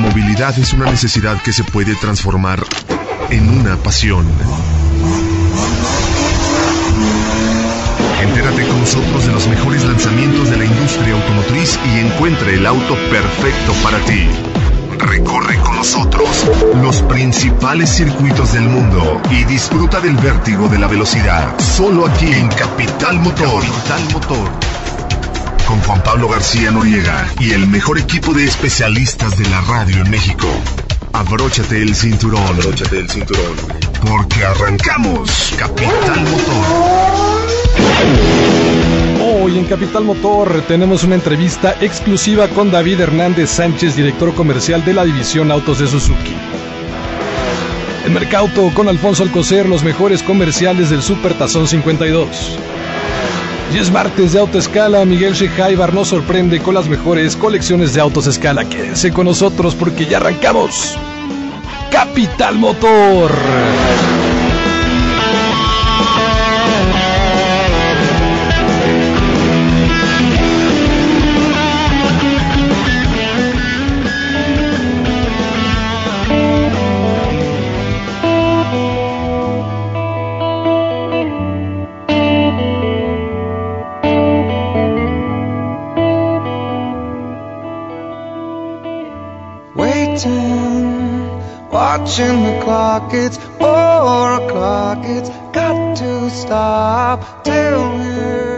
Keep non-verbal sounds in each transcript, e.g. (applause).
movilidad es una necesidad que se puede transformar en una pasión. Entérate con nosotros de los mejores lanzamientos de la industria automotriz y encuentre el auto perfecto para ti. Recorre con nosotros los principales circuitos del mundo y disfruta del vértigo de la velocidad. Solo aquí en Capital Motor. Capital Motor. Con Juan Pablo García Noriega y el mejor equipo de especialistas de la radio en México. Abróchate el cinturón. Abróchate el cinturón. Porque arrancamos. Capital Motor. Hoy en Capital Motor tenemos una entrevista exclusiva con David Hernández Sánchez, director comercial de la división Autos de Suzuki. En Mercauto con Alfonso Alcocer, los mejores comerciales del Super Tazón 52. Y es martes de Autoescala, Miguel Shejaibar nos sorprende con las mejores colecciones de autos escala. Quédense con nosotros porque ya arrancamos. Capital Motor. Watching the clock. It's four o'clock. It's got to stop. Tell me.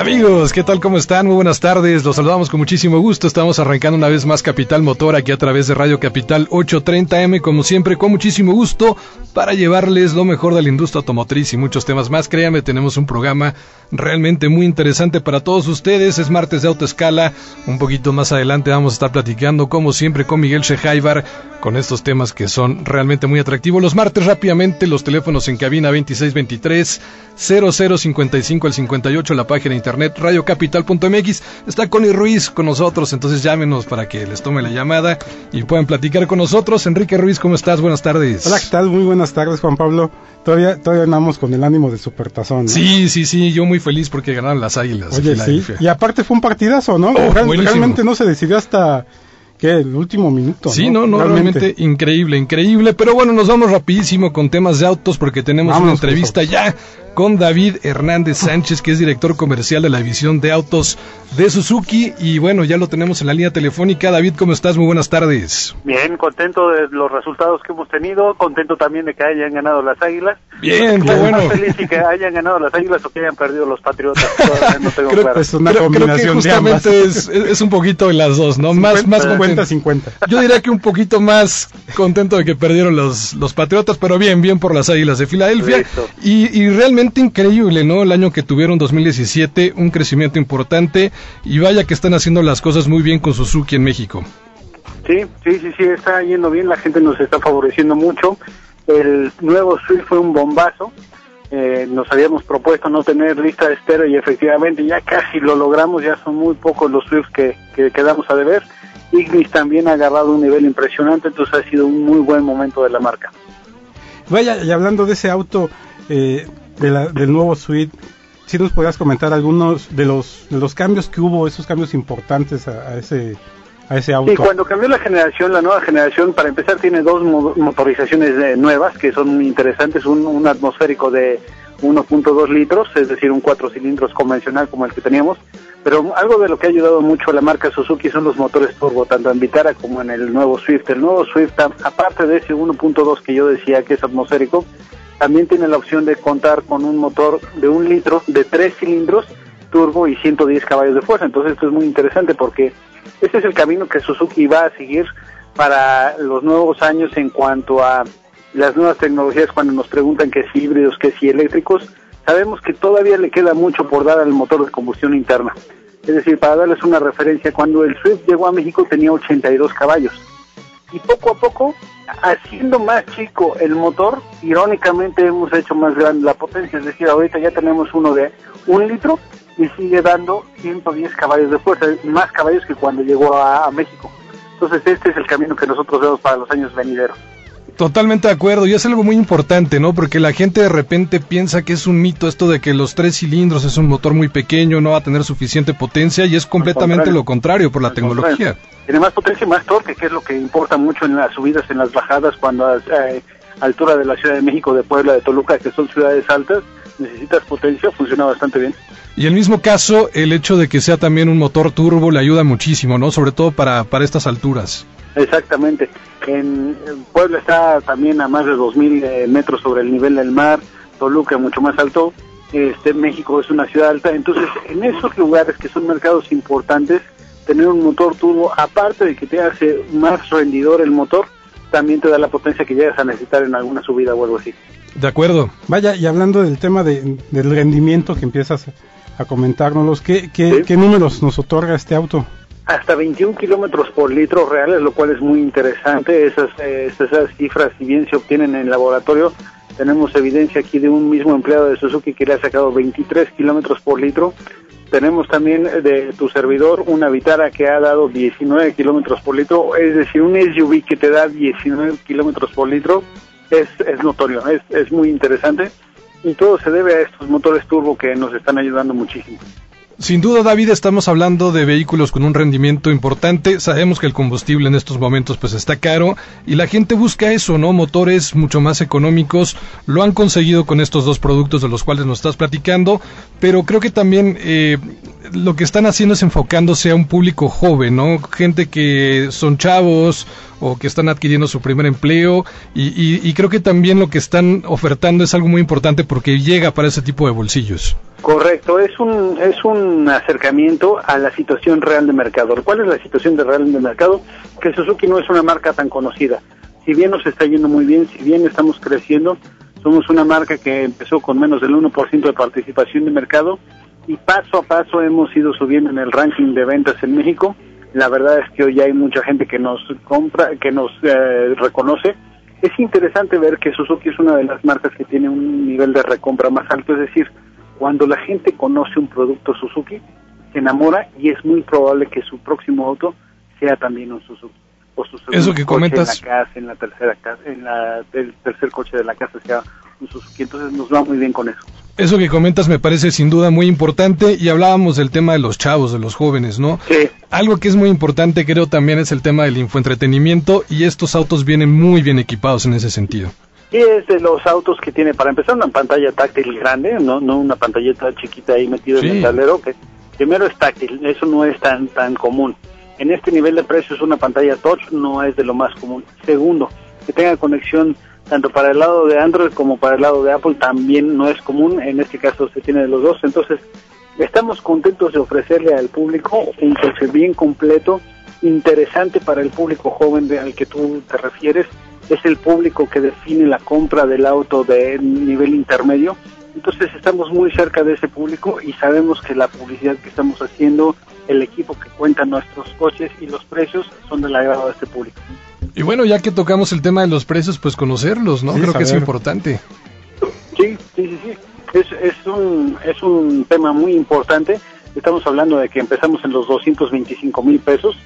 Amigos, ¿qué tal? ¿Cómo están? Muy buenas tardes. Los saludamos con muchísimo gusto. Estamos arrancando una vez más Capital Motor aquí a través de Radio Capital 830M, como siempre, con muchísimo gusto para llevarles lo mejor de la industria automotriz y muchos temas más. Créanme, tenemos un programa realmente muy interesante para todos ustedes. Es martes de autoescala. Un poquito más adelante vamos a estar platicando, como siempre, con Miguel Shejaibar con estos temas que son realmente muy atractivos. Los martes rápidamente, los teléfonos en cabina 2623 0055 al 58, la página de internet radiocapital.mx. Está Connie Ruiz con nosotros, entonces llámenos para que les tome la llamada y puedan platicar con nosotros. Enrique Ruiz, ¿cómo estás? Buenas tardes. Hola, ¿qué tal? Muy buenas tardes, Juan Pablo. Todavía, todavía andamos con el ánimo de supertazón. Sí, sí, sí, yo muy feliz porque ganaron las águilas. Oye, sí. Y aparte fue un partidazo, ¿no? Oh, realmente no se decidió hasta ¿Qué? El último minuto. Sí, no, no, realmente. increíble, increíble. Pero bueno, nos vamos rapidísimo con temas de autos porque tenemos una entrevista ya con David Hernández Sánchez, que es director comercial de la división de autos de Suzuki. Y bueno, ya lo tenemos en la línea telefónica. David, ¿cómo estás? Muy buenas tardes. Bien, contento de los resultados que hemos tenido, contento también de que hayan ganado las Águilas. Bien, qué bueno. feliz y que hayan ganado las Águilas o que hayan perdido los Patriotas. No tengo creo, claro. es una combinación justamente Es, (laughs) es, un poquito de las dos, ¿no? más, más 50, 50. Yo diría que un poquito más contento de que perdieron los, los Patriotas, pero bien, bien por las Águilas de Filadelfia. Y, y realmente increíble, ¿no? El año que tuvieron 2017, un crecimiento importante y vaya que están haciendo las cosas muy bien con Suzuki en México. Sí, sí, sí, sí, está yendo bien, la gente nos está favoreciendo mucho. El nuevo Swift fue un bombazo. Eh, nos habíamos propuesto no tener lista de espera y efectivamente ya casi lo logramos, ya son muy pocos los Swifts que, que quedamos a deber. Ignis también ha agarrado un nivel impresionante, entonces ha sido un muy buen momento de la marca. Vaya, y hablando de ese auto, eh, del nuevo suite, si nos podrías comentar algunos de los, de los cambios que hubo, esos cambios importantes a, ese a ese auto. Sí, cuando cambió la generación, la nueva generación, para empezar tiene dos motorizaciones nuevas que son muy interesantes, un, un atmosférico de 1.2 litros, es decir, un cuatro cilindros convencional como el que teníamos, pero algo de lo que ha ayudado mucho a la marca Suzuki son los motores turbo, tanto en Vitara como en el nuevo Swift. El nuevo Swift, aparte de ese 1.2 que yo decía que es atmosférico, también tiene la opción de contar con un motor de un litro de tres cilindros turbo y 110 caballos de fuerza. Entonces esto es muy interesante porque este es el camino que Suzuki va a seguir para los nuevos años en cuanto a las nuevas tecnologías cuando nos preguntan que si híbridos, que si eléctricos. Sabemos que todavía le queda mucho por dar al motor de combustión interna. Es decir, para darles una referencia, cuando el Swift llegó a México tenía 82 caballos. Y poco a poco haciendo más chico el motor, irónicamente hemos hecho más grande la potencia, es decir, ahorita ya tenemos uno de un litro y sigue dando 110 caballos de fuerza, más caballos que cuando llegó a, México. Entonces este es el camino que nosotros vemos para los años venideros. Totalmente de acuerdo, y es algo muy importante, ¿no? Porque la gente de repente piensa que es un mito esto de que los tres cilindros es un motor muy pequeño, no va a tener suficiente potencia, y es completamente lo contrario por la tecnología. Tiene más potencia y más torque, que es lo que importa mucho en las subidas, en las bajadas, cuando a eh, altura de la Ciudad de México, de Puebla, de Toluca, que son ciudades altas, necesitas potencia, funciona bastante bien. Y el mismo caso, el hecho de que sea también un motor turbo le ayuda muchísimo, ¿no? Sobre todo para, para estas alturas. Exactamente. En, Puebla está también a más de 2.000 eh, metros sobre el nivel del mar, Toluca mucho más alto, este México es una ciudad alta, entonces en esos lugares que son mercados importantes, tener un motor turbo, aparte de que te hace más rendidor el motor, también te da la potencia que llegas a necesitar en alguna subida o algo así. De acuerdo. Vaya, y hablando del tema de, del rendimiento que empiezas a comentárnoslos, ¿qué, qué, ¿qué números nos otorga este auto? Hasta 21 kilómetros por litro reales, lo cual es muy interesante. Esas, eh, esas cifras, si bien se obtienen en el laboratorio, tenemos evidencia aquí de un mismo empleado de Suzuki que le ha sacado 23 kilómetros por litro. Tenemos también de tu servidor una Vitara que ha dado 19 kilómetros por litro, es decir, un SUV que te da 19 kilómetros por litro es, es notorio, es, es muy interesante y todo se debe a estos motores turbo que nos están ayudando muchísimo. Sin duda, David, estamos hablando de vehículos con un rendimiento importante. Sabemos que el combustible en estos momentos pues está caro y la gente busca eso, ¿no? Motores mucho más económicos. Lo han conseguido con estos dos productos de los cuales nos estás platicando, pero creo que también eh, lo que están haciendo es enfocándose a un público joven, ¿no? Gente que son chavos o que están adquiriendo su primer empleo y, creo que también lo que están ofertando es algo muy importante porque llega para ese tipo de bolsillos. Correcto, es un, es un acercamiento a la situación real de mercado. ¿Cuál es la situación real de mercado? Que Suzuki no es una marca tan conocida. Si bien nos está yendo muy bien, si bien estamos creciendo, somos una marca que empezó con menos del 1% de participación de mercado y paso a paso hemos ido subiendo en el ranking de ventas en México. La verdad es que hoy hay mucha gente que nos compra, que nos eh, reconoce. Es interesante ver que Suzuki es una de las marcas que tiene un nivel de recompra más alto, es decir, cuando la gente conoce un producto Suzuki, se enamora y es muy probable que su próximo auto sea también un Suzuki. O su Eso que comentas. En la casa, en la tercera casa, en la, el tercer coche de la casa sea Suzuki. Entonces nos va muy bien con eso. Eso que comentas me parece sin duda muy importante y hablábamos del tema de los chavos, de los jóvenes, ¿no? Sí. Algo que es muy importante creo también es el tema del infoentretenimiento y estos autos vienen muy bien equipados en ese sentido. Y es de los autos que tiene, para empezar, una pantalla táctil grande, no, no una pantallita chiquita ahí metida en el tablero, que primero es táctil, eso no es tan, tan común. En este nivel de precios una pantalla touch no es de lo más común. Segundo, que tenga conexión tanto para el lado de Android como para el lado de Apple también no es común, en este caso se tiene de los dos, entonces estamos contentos de ofrecerle al público un coche bien completo, interesante para el público joven al que tú te refieres, es el público que define la compra del auto de nivel intermedio, entonces estamos muy cerca de ese público y sabemos que la publicidad que estamos haciendo, el equipo que cuenta nuestros coches y los precios son del agrado de este público. Y bueno, ya que tocamos el tema de los precios, pues conocerlos, ¿no? Creo que es importante. Sí, sí, sí, sí. Es, es, un, es un tema muy importante. Estamos hablando de que empezamos en los 225 mil pesos.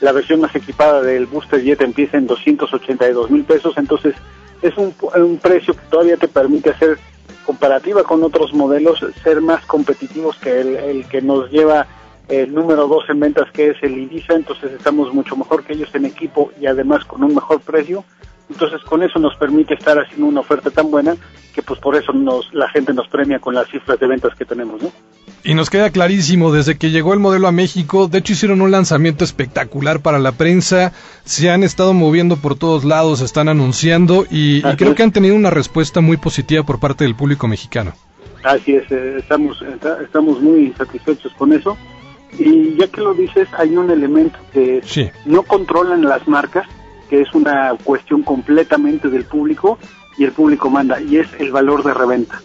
La versión más equipada del Booster Jet empieza en 282 mil pesos. Entonces, es un, un precio que todavía te permite hacer comparativa con otros modelos, ser más competitivos que el, el que nos lleva el número dos en ventas que es el Ibiza, entonces estamos mucho mejor que ellos en equipo y además con un mejor precio. Entonces con eso nos permite estar haciendo una oferta tan buena que pues por eso nos, la gente nos premia con las cifras de ventas que tenemos, ¿no? Y nos queda clarísimo, desde que llegó el modelo a México, de hecho hicieron un lanzamiento espectacular para la prensa, se han estado moviendo por todos lados, están anunciando y, y creo que han tenido una respuesta muy positiva por parte del público mexicano. Así es, eh, estamos, estamos muy satisfechos con eso y ya que lo dices, hay un elemento que no controlan las marcas, que es una cuestión completamente del público y el público manda, y es el valor de reventa.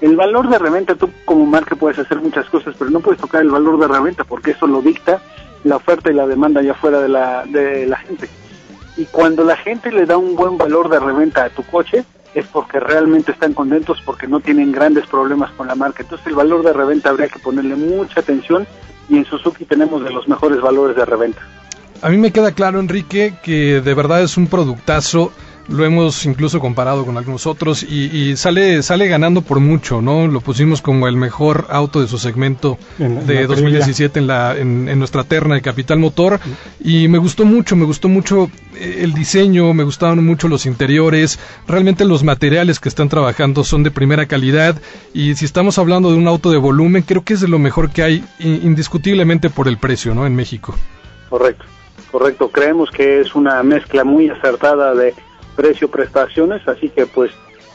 El valor de reventa, tú como marca puedes hacer muchas cosas, pero no puedes tocar el valor de reventa porque eso lo dicta la oferta y la demanda ya fuera de la, de la gente. Y cuando la gente le da un buen valor de reventa a tu coche, es porque realmente están contentos, porque no tienen grandes problemas con la marca. Entonces el valor de reventa habría que ponerle mucha atención y en Suzuki tenemos de los mejores valores de reventa. A mí me queda claro, Enrique, que de verdad es un productazo. Lo hemos incluso comparado con algunos otros y, y sale sale ganando por mucho, ¿no? Lo pusimos como el mejor auto de su segmento En la- en de la 2017 en la en, en nuestra terna de Capital Motor y me gustó mucho, me gustó mucho eh, el diseño, me gustaron mucho los interiores, realmente los materiales que están trabajando son de primera calidad y si estamos hablando de un auto de volumen, creo que es de lo mejor que hay indiscutiblemente por el precio, ¿no? En México. Correcto, correcto. Creemos que es una mezcla muy acertada de precio-prestaciones, así que pues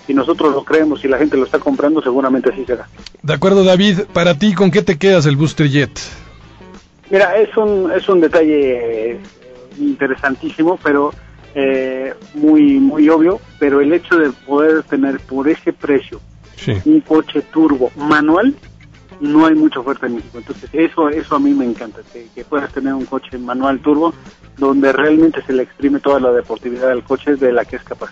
si nosotros lo creemos y la gente lo está comprando, seguramente así será. De acuerdo, David, para ti, ¿con qué te quedas el Booster Jet? Mira, es un, es un detalle eh, interesantísimo, pero eh, muy, muy obvio, pero el hecho de poder tener por ese precio Sí. un coche turbo manual, no hay mucha oferta en México. Entonces, eso eso a mí me encanta, que, que puedas tener un coche manual turbo donde realmente se le exprime toda la deportividad del coche de la que es capaz.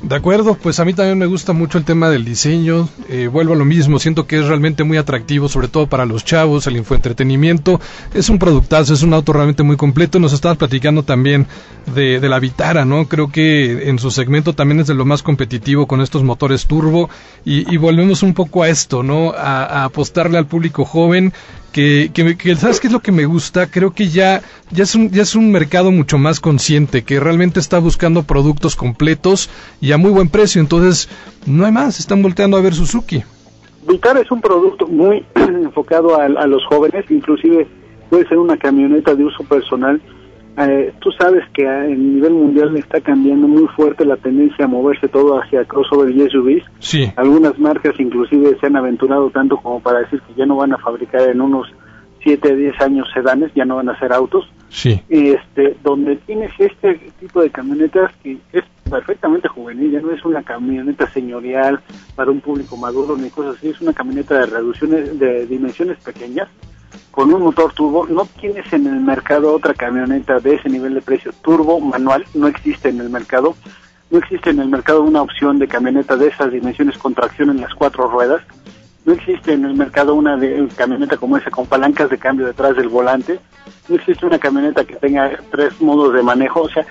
De acuerdo, pues a mí también me gusta mucho el tema del diseño. Eh, vuelvo a lo mismo, siento que es realmente muy atractivo, sobre todo para los chavos, el infoentretenimiento. Es un productazo, es un auto realmente muy completo. Nos estabas platicando también de, de la Vitara, ¿no? Creo que en su segmento también es de lo más competitivo con estos motores turbo. Y, y volvemos un poco a esto, ¿no? A, a apostarle al público joven. Que, que, que, ¿sabes qué es lo que me gusta? Creo que ya, ya, es un, ya es un mercado mucho más consciente, que realmente está buscando productos completos y a muy buen precio. Entonces, no hay más, están volteando a ver Suzuki. Vitara es un producto muy (clears throat) enfocado a los jóvenes, inclusive puede ser una camioneta de uso personal. Eh, tú sabes que a nivel mundial está cambiando muy fuerte la tendencia a moverse todo hacia crossover y SUVs. Sí, Algunas marcas inclusive se han aventurado tanto como para decir que ya no van a fabricar en unos 7, 10 años sedanes, ya no van a ser autos. sí, Este, donde tienes este tipo de camionetas que es perfectamente juvenil, ya no es una camioneta señorial para un público maduro ni cosas así, es una camioneta de reducciones, de dimensiones pequeñas, con un motor turbo. No tienes en el mercado otra camioneta de ese nivel de precio turbo manual, no existe en el mercado. No existe en el mercado una opción de camioneta de esas dimensiones con tracción en las cuatro ruedas. No existe en el mercado una de, camioneta como esa con palancas de cambio detrás del volante. No existe una camioneta que tenga tres modos de manejo. O sea,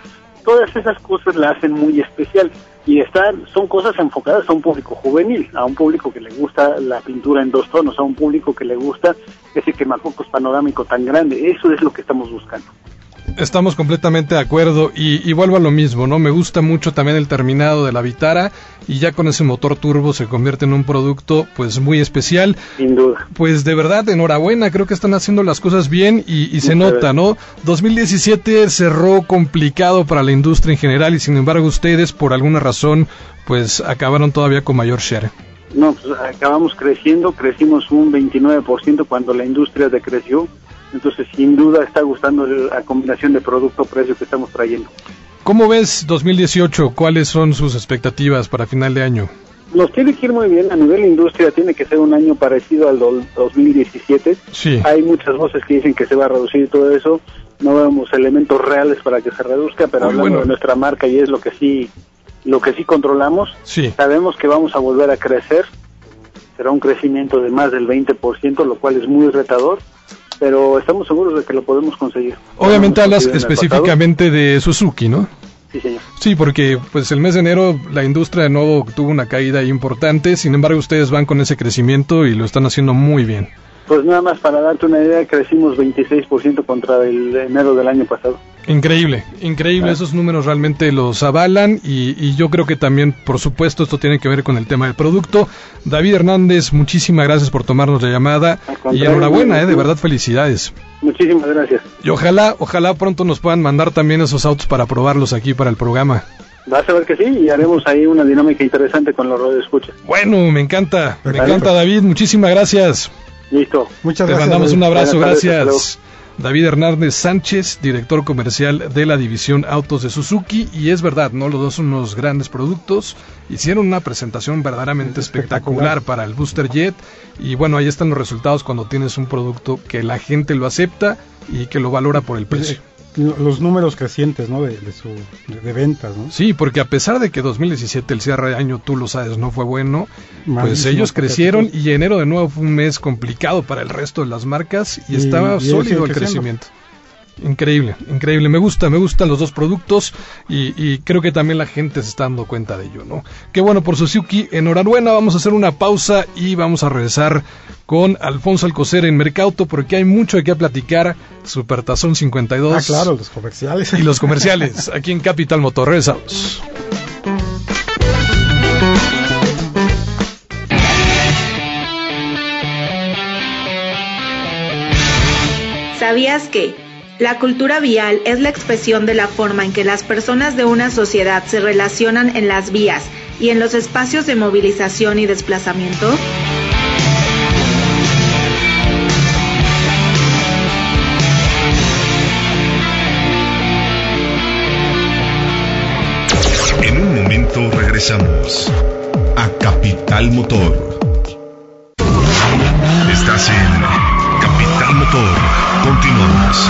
todas esas cosas la hacen muy especial y están son cosas enfocadas a un público juvenil, a un público que le gusta la pintura en dos tonos, a un público que le gusta ese quemacocos panorámico tan grande. Eso es lo que estamos buscando. Estamos completamente de acuerdo y, y vuelvo a lo mismo, ¿no? Me gusta mucho también el terminado de la Vitara y ya con ese motor turbo se convierte en un producto pues muy especial. Sin duda. Pues de verdad, enhorabuena, creo que están haciendo las cosas bien y, y se Muchas nota, ¿no? 2017 cerró complicado para la industria en general y sin embargo ustedes por alguna razón pues acabaron todavía con mayor share. No, pues acabamos creciendo, crecimos un 29% cuando la industria decreció. Entonces, sin duda está gustando la combinación de producto-precio que estamos trayendo. ¿Cómo ves 2018? ¿Cuáles son sus expectativas para final de año? Nos tiene que ir muy bien a nivel industria, tiene que ser un año parecido al do- 2017. Sí, Hay muchas voces que dicen que se va a reducir todo eso. No vemos elementos reales para que se reduzca, pero Muy hablando bueno. de nuestra marca y es lo que sí lo que sí controlamos, sí. sabemos que vamos a volver a crecer. Será un crecimiento de más del 20%, lo cual es muy retador, pero estamos seguros de que lo podemos conseguir. Obviamente hablas específicamente de Suzuki, ¿no? Sí, señor. Sí, porque pues el mes de enero la industria de nuevo tuvo una caída importante, sin embargo ustedes van con ese crecimiento y lo están haciendo muy bien. Pues nada más para darte una idea, crecimos 26% contra el enero del año pasado. Increíble, increíble, esos números realmente los avalan y, y yo creo que también, por supuesto, esto tiene que ver con el tema del producto. David Hernández, muchísimas gracias por tomarnos la llamada y enhorabuena, eh, de verdad felicidades. Muchísimas gracias. Y ojalá, ojalá pronto nos puedan mandar también esos autos para probarlos aquí para el programa. Vas a ver que sí, y haremos ahí una dinámica interesante con los radioescuchas. Bueno, me encanta, me encanta David, muchísimas gracias. Listo. Muchas Te gracias. mandamos un abrazo, Buenas tardes, gracias. David Hernández Sánchez, director comercial de la división Autos de Suzuki. Y es verdad, ¿no? Los dos son unos grandes productos. Hicieron una presentación verdaderamente espectacular Espectacular. para el Booster Jet. Y bueno, ahí están los resultados cuando tienes un producto que la gente lo acepta y que lo valora por el precio. Lo- Los números crecientes, ¿no? De, de su, de, de ventas, ¿no? Sí, porque a pesar de que 2017, el cierre de año, tú lo sabes, no fue bueno, pues ellos crecieron y enero de nuevo fue un mes complicado para el resto de las marcas y, Y- estaba y sólido el crecimiento. Increíble, increíble. Me gusta, me gustan los dos productos y, y, creo que también la gente se está dando cuenta de ello, ¿no? Qué bueno por Suzuki. Enhorabuena, vamos a hacer una pausa y vamos a regresar con Alfonso Alcocer en Mercauto porque hay mucho de qué platicar. Supertazón 52. Ah, claro, los comerciales. Y los comerciales aquí en Capital Motor. Regresamos. ¿Sabías que la cultura vial es la expresión de la forma en que las personas de una sociedad se relacionan en las vías y en los espacios de movilización y desplazamiento? En un momento regresamos a Capital Motor. Estás en Capital Motor. Continuamos.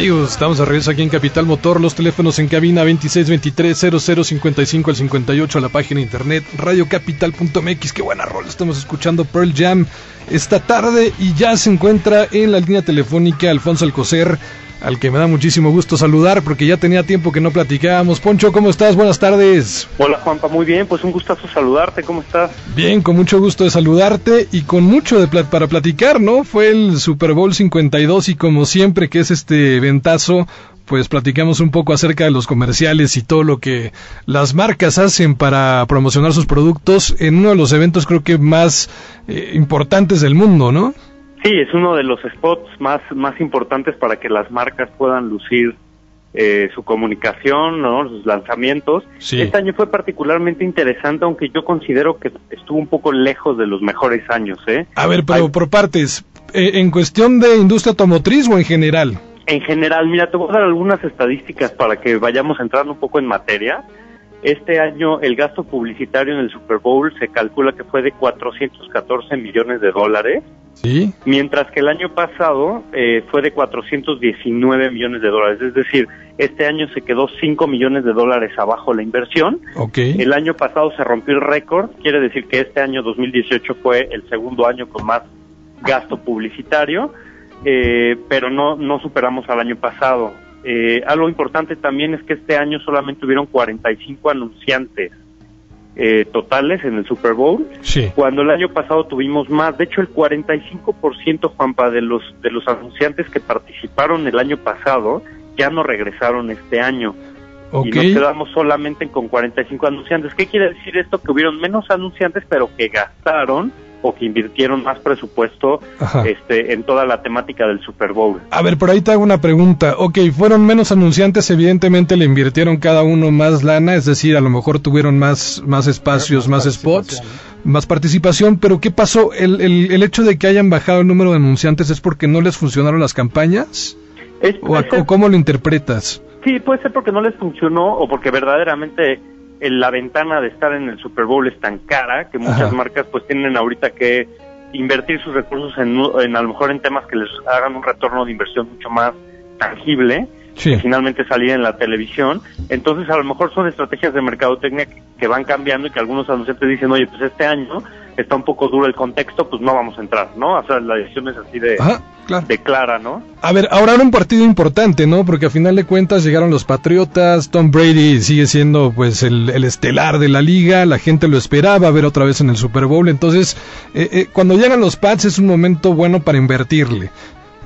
Amigos, estamos de regreso aquí en Capital Motor, los teléfonos en cabina 2623-0055 al 58, la página de internet radiocapital.mx, qué buena rol, estamos escuchando Pearl Jam esta tarde y ya se encuentra en la línea telefónica Alfonso Alcocer, al que me da muchísimo gusto saludar porque ya tenía tiempo que no platicábamos. Poncho, ¿cómo estás? Buenas tardes. Hola Juanpa, muy bien, pues un gustazo saludarte, ¿cómo estás? Bien, con mucho gusto de saludarte y con mucho de para platicar, ¿no? Fue el Super Bowl 52 y como siempre que es este ventazo, pues platicamos un poco acerca de los comerciales y todo lo que las marcas hacen para promocionar sus productos en uno de los eventos creo que más eh, importantes del mundo, ¿no? Sí, es uno de los spots más, más importantes para que las marcas puedan lucir eh, su comunicación, ¿no? sus lanzamientos. Sí. Este año fue particularmente interesante, aunque yo considero que estuvo un poco lejos de los mejores años. ¿eh? A ver, pero Hay- por partes, eh, en cuestión de industria automotriz o en general. En general, mira, te voy a dar algunas estadísticas para que vayamos entrando un poco en materia. Este año el gasto publicitario en el Super Bowl se calcula que fue de 414 millones de dólares, Sí, mientras que el año pasado eh, fue de 419 millones de dólares. Es decir, este año se quedó 5 millones de dólares abajo la inversión. ok. El año pasado se rompió el récord, quiere decir que este año 2018 fue el segundo año con más gasto publicitario, eh, pero no, no superamos al año pasado. Eh, algo importante también es que este año solamente hubieron 45 anunciantes eh, totales en el Super Bowl, Sí. cuando el año pasado tuvimos más. De hecho, el 45%, Juanpa, de los, de los anunciantes que participaron el año pasado ya no regresaron este año Ok. y nos quedamos solamente con 45 anunciantes. ¿Qué quiere decir esto? Que hubieron menos anunciantes, pero que gastaron o que invirtieron más presupuesto Ajá. este, en toda la temática del Super Bowl. A ver, por ahí te hago una pregunta. Ok, fueron menos anunciantes, evidentemente le invirtieron cada uno más lana, es decir, a lo mejor tuvieron más, más espacios, más, spots, más participación, pero ¿qué pasó? ¿El, el, el hecho de que hayan bajado el número de anunciantes es porque no les funcionaron las campañas? Es- ¿O, o cómo lo interpretas? Sí, puede ser porque no les funcionó o porque verdaderamente la ventana de estar en el Super Bowl es tan cara que muchas Ajá. marcas pues tienen ahorita que invertir sus recursos en, en a lo mejor en temas que les hagan un retorno de inversión mucho más tangible Sí. que finalmente salir en la televisión. Entonces, a lo mejor son estrategias de mercadotecnia que, que van cambiando y que algunos anunciantes dicen, oye, pues este año está un poco duro el contexto, pues no vamos a entrar, ¿no? O sea, la decisión es así de, Ajá, claro. de clara, ¿no? A ver, ahora era un partido importante, ¿no? Porque a final de cuentas llegaron los Patriotas, Tom Brady sigue siendo pues el, el estelar de la liga, la gente lo esperaba ver otra vez en el Super Bowl, entonces eh, eh, cuando llegan los Pats es un momento bueno para invertirle.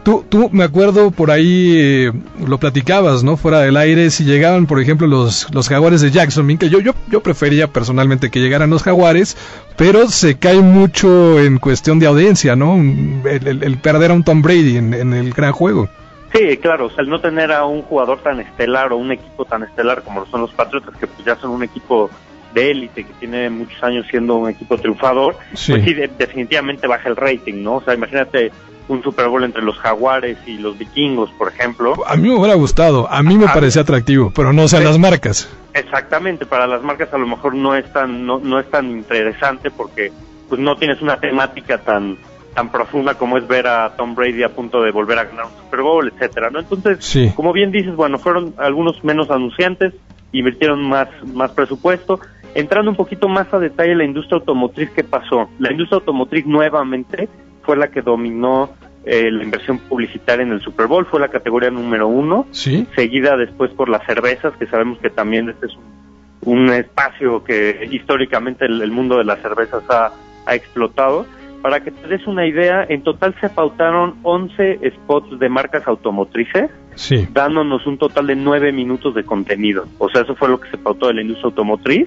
Tú, tú, me acuerdo por ahí, eh, lo platicabas, ¿no? Fuera del aire, si llegaban, por ejemplo, los, los jaguares de Jacksonville, que yo, yo, yo prefería personalmente que llegaran los jaguares, pero se cae mucho en cuestión de audiencia, ¿no? El, el- el perder a un Tom Brady en, en el gran juego. Sí, claro, o sea, el no tener a un jugador tan estelar o un equipo tan estelar como lo son los Patriotas, que pues ya son un equipo de élite, que tiene muchos años siendo un equipo triunfador, Sí. pues sí, de- definitivamente baja el rating, ¿no? O sea, imagínate un Super Bowl entre los Jaguares y los Vikingos, por ejemplo. A mí me hubiera gustado, a mí me Ajá. parecía atractivo, pero no Sí. las marcas. Exactamente, para las marcas a lo mejor no es tan no, no es tan interesante porque pues no tienes una temática tan tan profunda como es ver a Tom Brady a punto de volver a ganar un Super Bowl, etcétera, ¿no? Entonces, Sí. como bien dices, bueno, fueron algunos menos anunciantes, invirtieron más, más presupuesto. Entrando un poquito más a detalle en la industria automotriz, ¿qué pasó? La industria automotriz nuevamente fue la que dominó eh, la inversión publicitaria en el Super Bowl, fue la categoría número uno, Sí. seguida después por las cervezas, que sabemos que también este es un, un espacio que históricamente el, el mundo de las cervezas ha, ha explotado. Para que te des una idea, en total se pautaron 11 spots de marcas automotrices, Sí. dándonos un total de 9 minutos de contenido. O sea, eso fue lo que se pautó de la industria automotriz,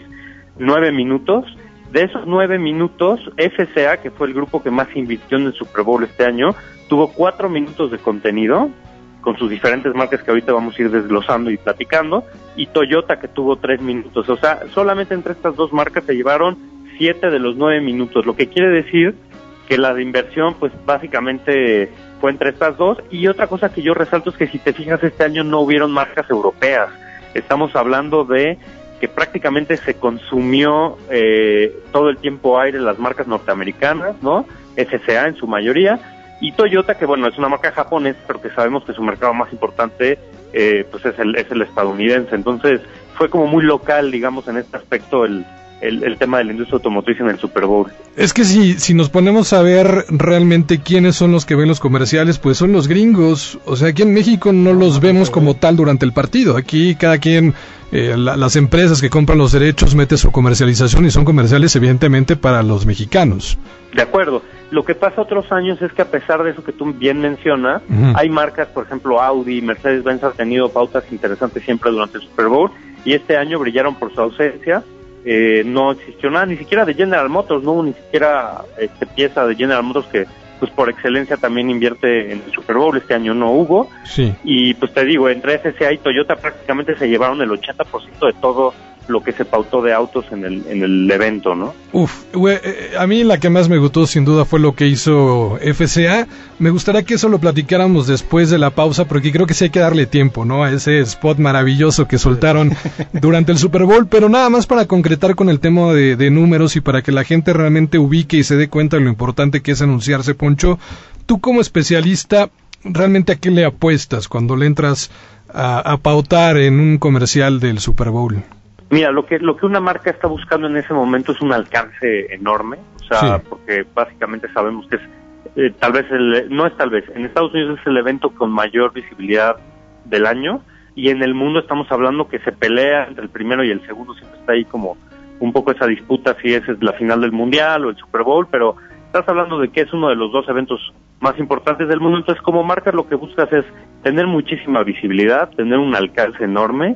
9 minutos. De esos 9 minutos, FCA, que fue el grupo que más invirtió en el Super Bowl este año, tuvo 4 minutos de contenido con sus diferentes marcas que ahorita vamos a ir desglosando y platicando, y Toyota que tuvo 3 minutos. O sea, solamente entre estas dos marcas se llevaron 7 de los 9 minutos, lo que quiere decir que la inversión pues básicamente fue entre estas dos y otra cosa que yo resalto es que si te fijas este año no hubieron marcas europeas estamos hablando de que prácticamente se consumió eh, todo el tiempo aire las marcas norteamericanas no FCA en su mayoría y Toyota que bueno es una marca japonesa pero que sabemos que su mercado más importante eh, pues es el es el estadounidense. Entonces fue como muy local digamos en este aspecto el el, el tema de la industria automotriz en el Super Bowl. Es que si, si nos ponemos a ver realmente quiénes son los que ven los comerciales, pues son los gringos. O sea, aquí en México no los vemos como tal durante el partido. Aquí cada quien, eh, la- las empresas que compran los derechos mete su comercialización y son comerciales evidentemente para los mexicanos. De acuerdo. Lo que pasa otros años es que a pesar de eso que tú bien mencionas, hay marcas, por ejemplo Audi, Mercedes-Benz han tenido pautas interesantes siempre durante el Super Bowl y este año brillaron por su ausencia. Eh, no existió nada, ni siquiera de General Motors, no hubo ni siquiera este, pieza de General Motors que pues por excelencia también invierte en el Super Bowl, este año no hubo. Sí. Y pues te digo, entre FCA y Toyota prácticamente se llevaron el 80% de todo lo que se pautó de autos en el, en el evento, ¿no? Uf, güey, eh, a mí la que más me gustó sin duda fue lo que hizo FCA. Me gustaría que eso lo platicáramos después de la pausa porque creo que sí hay que darle tiempo, ¿no? A ese spot maravilloso que soltaron (laughs) durante el Super Bowl, pero nada más para concretar con el tema de, de números y para que la gente realmente ubique y se dé cuenta de lo importante que es anunciarse, Poncho. Tú como especialista, ¿realmente a qué le apuestas cuando le entras a, a pautar en un comercial del Super Bowl? Mira, lo que lo que una marca está buscando en ese momento es un alcance enorme, o sea, Sí. porque básicamente sabemos que es eh, tal vez el no es tal vez, en Estados Unidos es el evento con mayor visibilidad del año y en el mundo estamos hablando que se pelea entre el primero y el segundo, siempre está ahí como un poco esa disputa si es la final del mundial o el Super Bowl, pero estás hablando de que es uno de los dos eventos más importantes del mundo, entonces como marca lo que buscas es tener muchísima visibilidad, tener un alcance enorme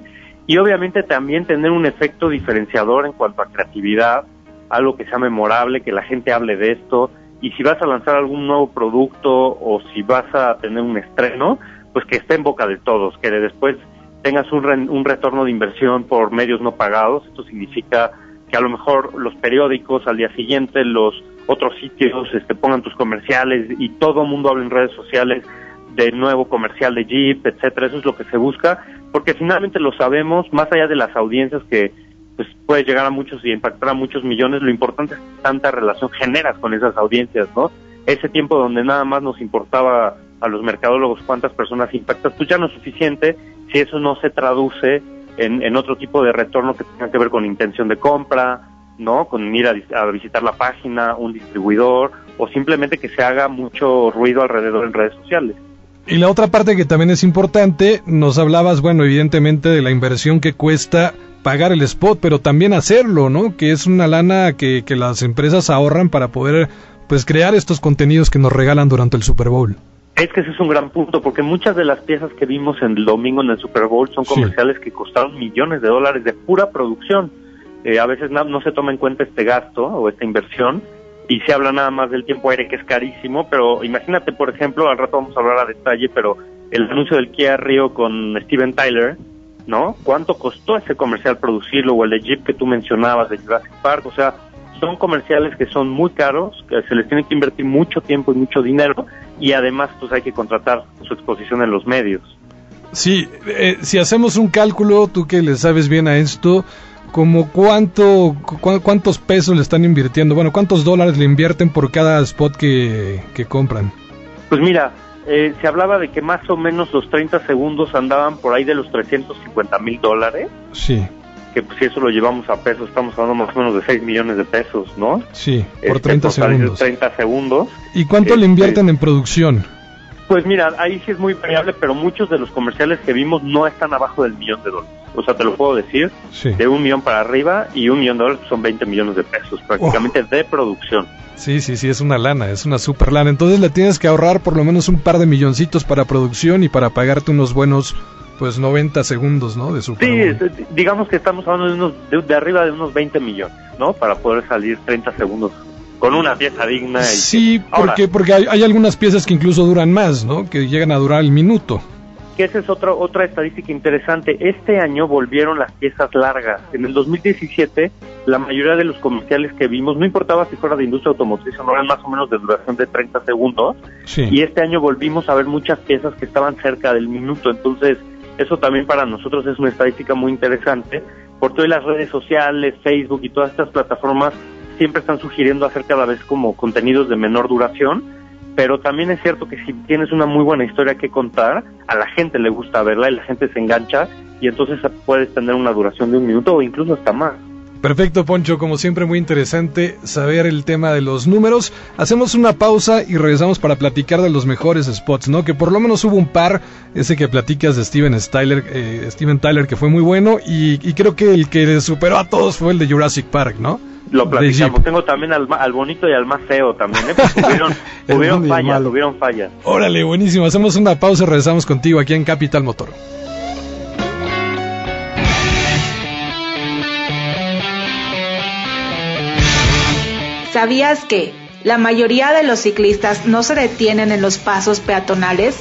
y obviamente también tener un efecto diferenciador en cuanto a creatividad, algo que sea memorable, que la gente hable de esto, y si vas a lanzar algún nuevo producto o si vas a tener un estreno, pues que esté en boca de todos, que después tengas un, re- un retorno de inversión por medios no pagados, esto significa que a lo mejor los periódicos al día siguiente, los otros sitios este, pongan tus comerciales y todo el mundo hable en redes sociales de nuevo comercial de Jeep, etcétera, eso es lo que se busca, porque finalmente lo sabemos, más allá de las audiencias que pues puede llegar a muchos y impactar a muchos millones, lo importante es que tanta relación generas con esas audiencias, ¿no? Ese tiempo donde nada más nos importaba a los mercadólogos cuántas personas impactas, pues ya no es suficiente si eso no se traduce en, otro tipo de retorno que tenga que ver con intención de compra, ¿no? Con ir a, a visitar la página, un distribuidor, o simplemente que se haga mucho ruido alrededor en redes sociales. Y la otra parte que también es importante, nos hablabas, bueno, evidentemente de la inversión que cuesta pagar el spot, pero también hacerlo, ¿no? Que es una lana que, que las empresas ahorran para poder, pues, crear estos contenidos que nos regalan durante el Super Bowl. Es que ese es un gran punto, porque muchas de las piezas que vimos en el domingo en el Super Bowl son Sí. comerciales que costaron millones de dólares de pura producción. Eh, a veces no, no se toma en cuenta este gasto o esta inversión y se habla nada más del tiempo aire que es carísimo, pero imagínate, por ejemplo, al rato vamos a hablar a detalle, pero el anuncio del Kia Rio con Steven Tyler, ¿no? ¿Cuánto costó ese comercial producirlo? O el de Jeep que tú mencionabas de Jurassic Park, o sea, son comerciales que son muy caros, que se les tiene que invertir mucho tiempo y mucho dinero y además pues hay que contratar su exposición en los medios. Sí, eh, si hacemos un cálculo, tú que le sabes bien a esto, como cuánto, cu- cuántos pesos le están invirtiendo, bueno, cuántos dólares le invierten por cada spot que, que compran. Pues mira, eh, se hablaba de que más o menos los 30 segundos andaban por ahí de los 350 mil dólares, Sí, que pues si eso lo llevamos a pesos, estamos hablando más o menos de 6 millones de pesos, ¿no? sí, por Este, 30 salir segundos. 30 segundos. ¿Y cuánto le Este, invierten en producción? Pues mira, ahí sí es muy variable, pero muchos de los comerciales que vimos no están abajo del millón de dólares. O sea, te lo puedo decir, Sí. de un millón para arriba y un millón de dólares son 20 millones de pesos, prácticamente de producción. Sí, sí, sí, es una lana, es una super lana. Entonces le tienes que ahorrar por lo menos un par de milloncitos para producción y para pagarte unos buenos, pues 90 segundos, ¿no? De Super Sí, es- digamos que estamos hablando de, unos, de, de arriba de unos 20 millones, ¿no? Para poder salir 30 segundos con una pieza digna. y- Sí, Ahora, porque, porque hay, hay algunas piezas que incluso duran más, ¿no? Que llegan a durar el minuto. Que esa es otra, otra estadística interesante. Este año volvieron las piezas largas. En el 2017, la mayoría de los comerciales que vimos, no importaba si fuera de industria automotriz o no, eran más o menos de duración de 30 segundos. Sí. Y este año volvimos a ver muchas piezas que estaban cerca del minuto. Entonces, eso también para nosotros es una estadística muy interesante. Por todas las redes sociales, Facebook y todas estas plataformas siempre están sugiriendo hacer cada vez como contenidos de menor duración. Pero también es cierto que si tienes una muy buena historia que contar, a la gente le gusta verla y la gente se engancha y entonces puedes tener una duración de un minuto o incluso hasta más. Perfecto, Poncho, como siempre muy interesante saber el tema de los números. Hacemos una pausa y regresamos para platicar de los mejores spots, ¿no? Que por lo menos hubo un par, ese que platicas de Steven Tyler, eh, Steven Tyler que fue muy bueno y, y creo que el que superó a todos fue el de Jurassic Park, ¿no? Lo platicamos. Tengo también al, al bonito y al más feo también, ¿eh? Porque (laughs) Tuvieron, fallas, tuvieron fallas. Órale, buenísimo. Hacemos una pausa y regresamos contigo aquí en Capital Motor. ¿Sabías que la mayoría de los ciclistas no se detienen en los pasos peatonales,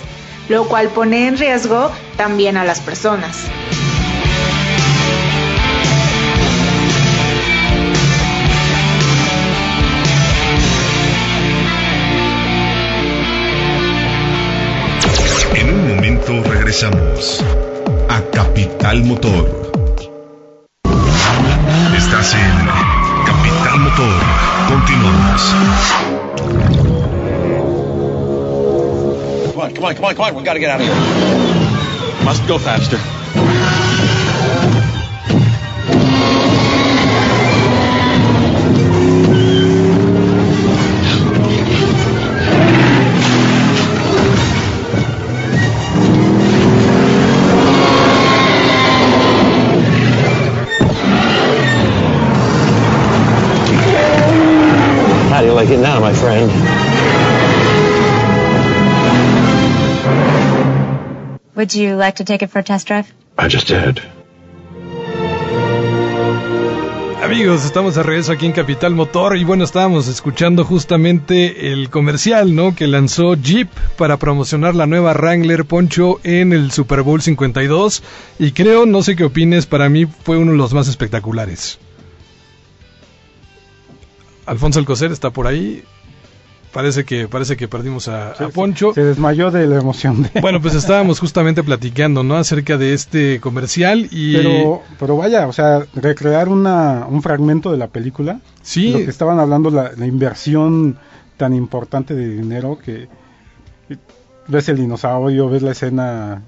lo cual pone en riesgo también a las personas? En un momento regresamos a Capital Motor. Come on, come on, come on, come on. We gotta get out of here. Must go faster. Friend? Would you like to take it for a test drive? I just did. Amigos, estamos de regreso aquí en Capital Motor y bueno, estábamos escuchando justamente el comercial, ¿no? Que lanzó Jeep para promocionar la nueva Wrangler Poncho en el Super Bowl 52 y creo, no sé qué opines, para mí fue uno de los más espectaculares. Alfonso Alcocer está por ahí. Parece que parece que perdimos a, a Poncho. Se desmayó de la emoción. De... Bueno, pues (laughs) estábamos justamente platicando, ¿no? Acerca de este comercial y Pero, pero vaya, o sea, recrear una, un fragmento de la película. sí, Lo que estaban hablando, la, la inversión tan importante de dinero que ves el dinosaurio, ves la escena.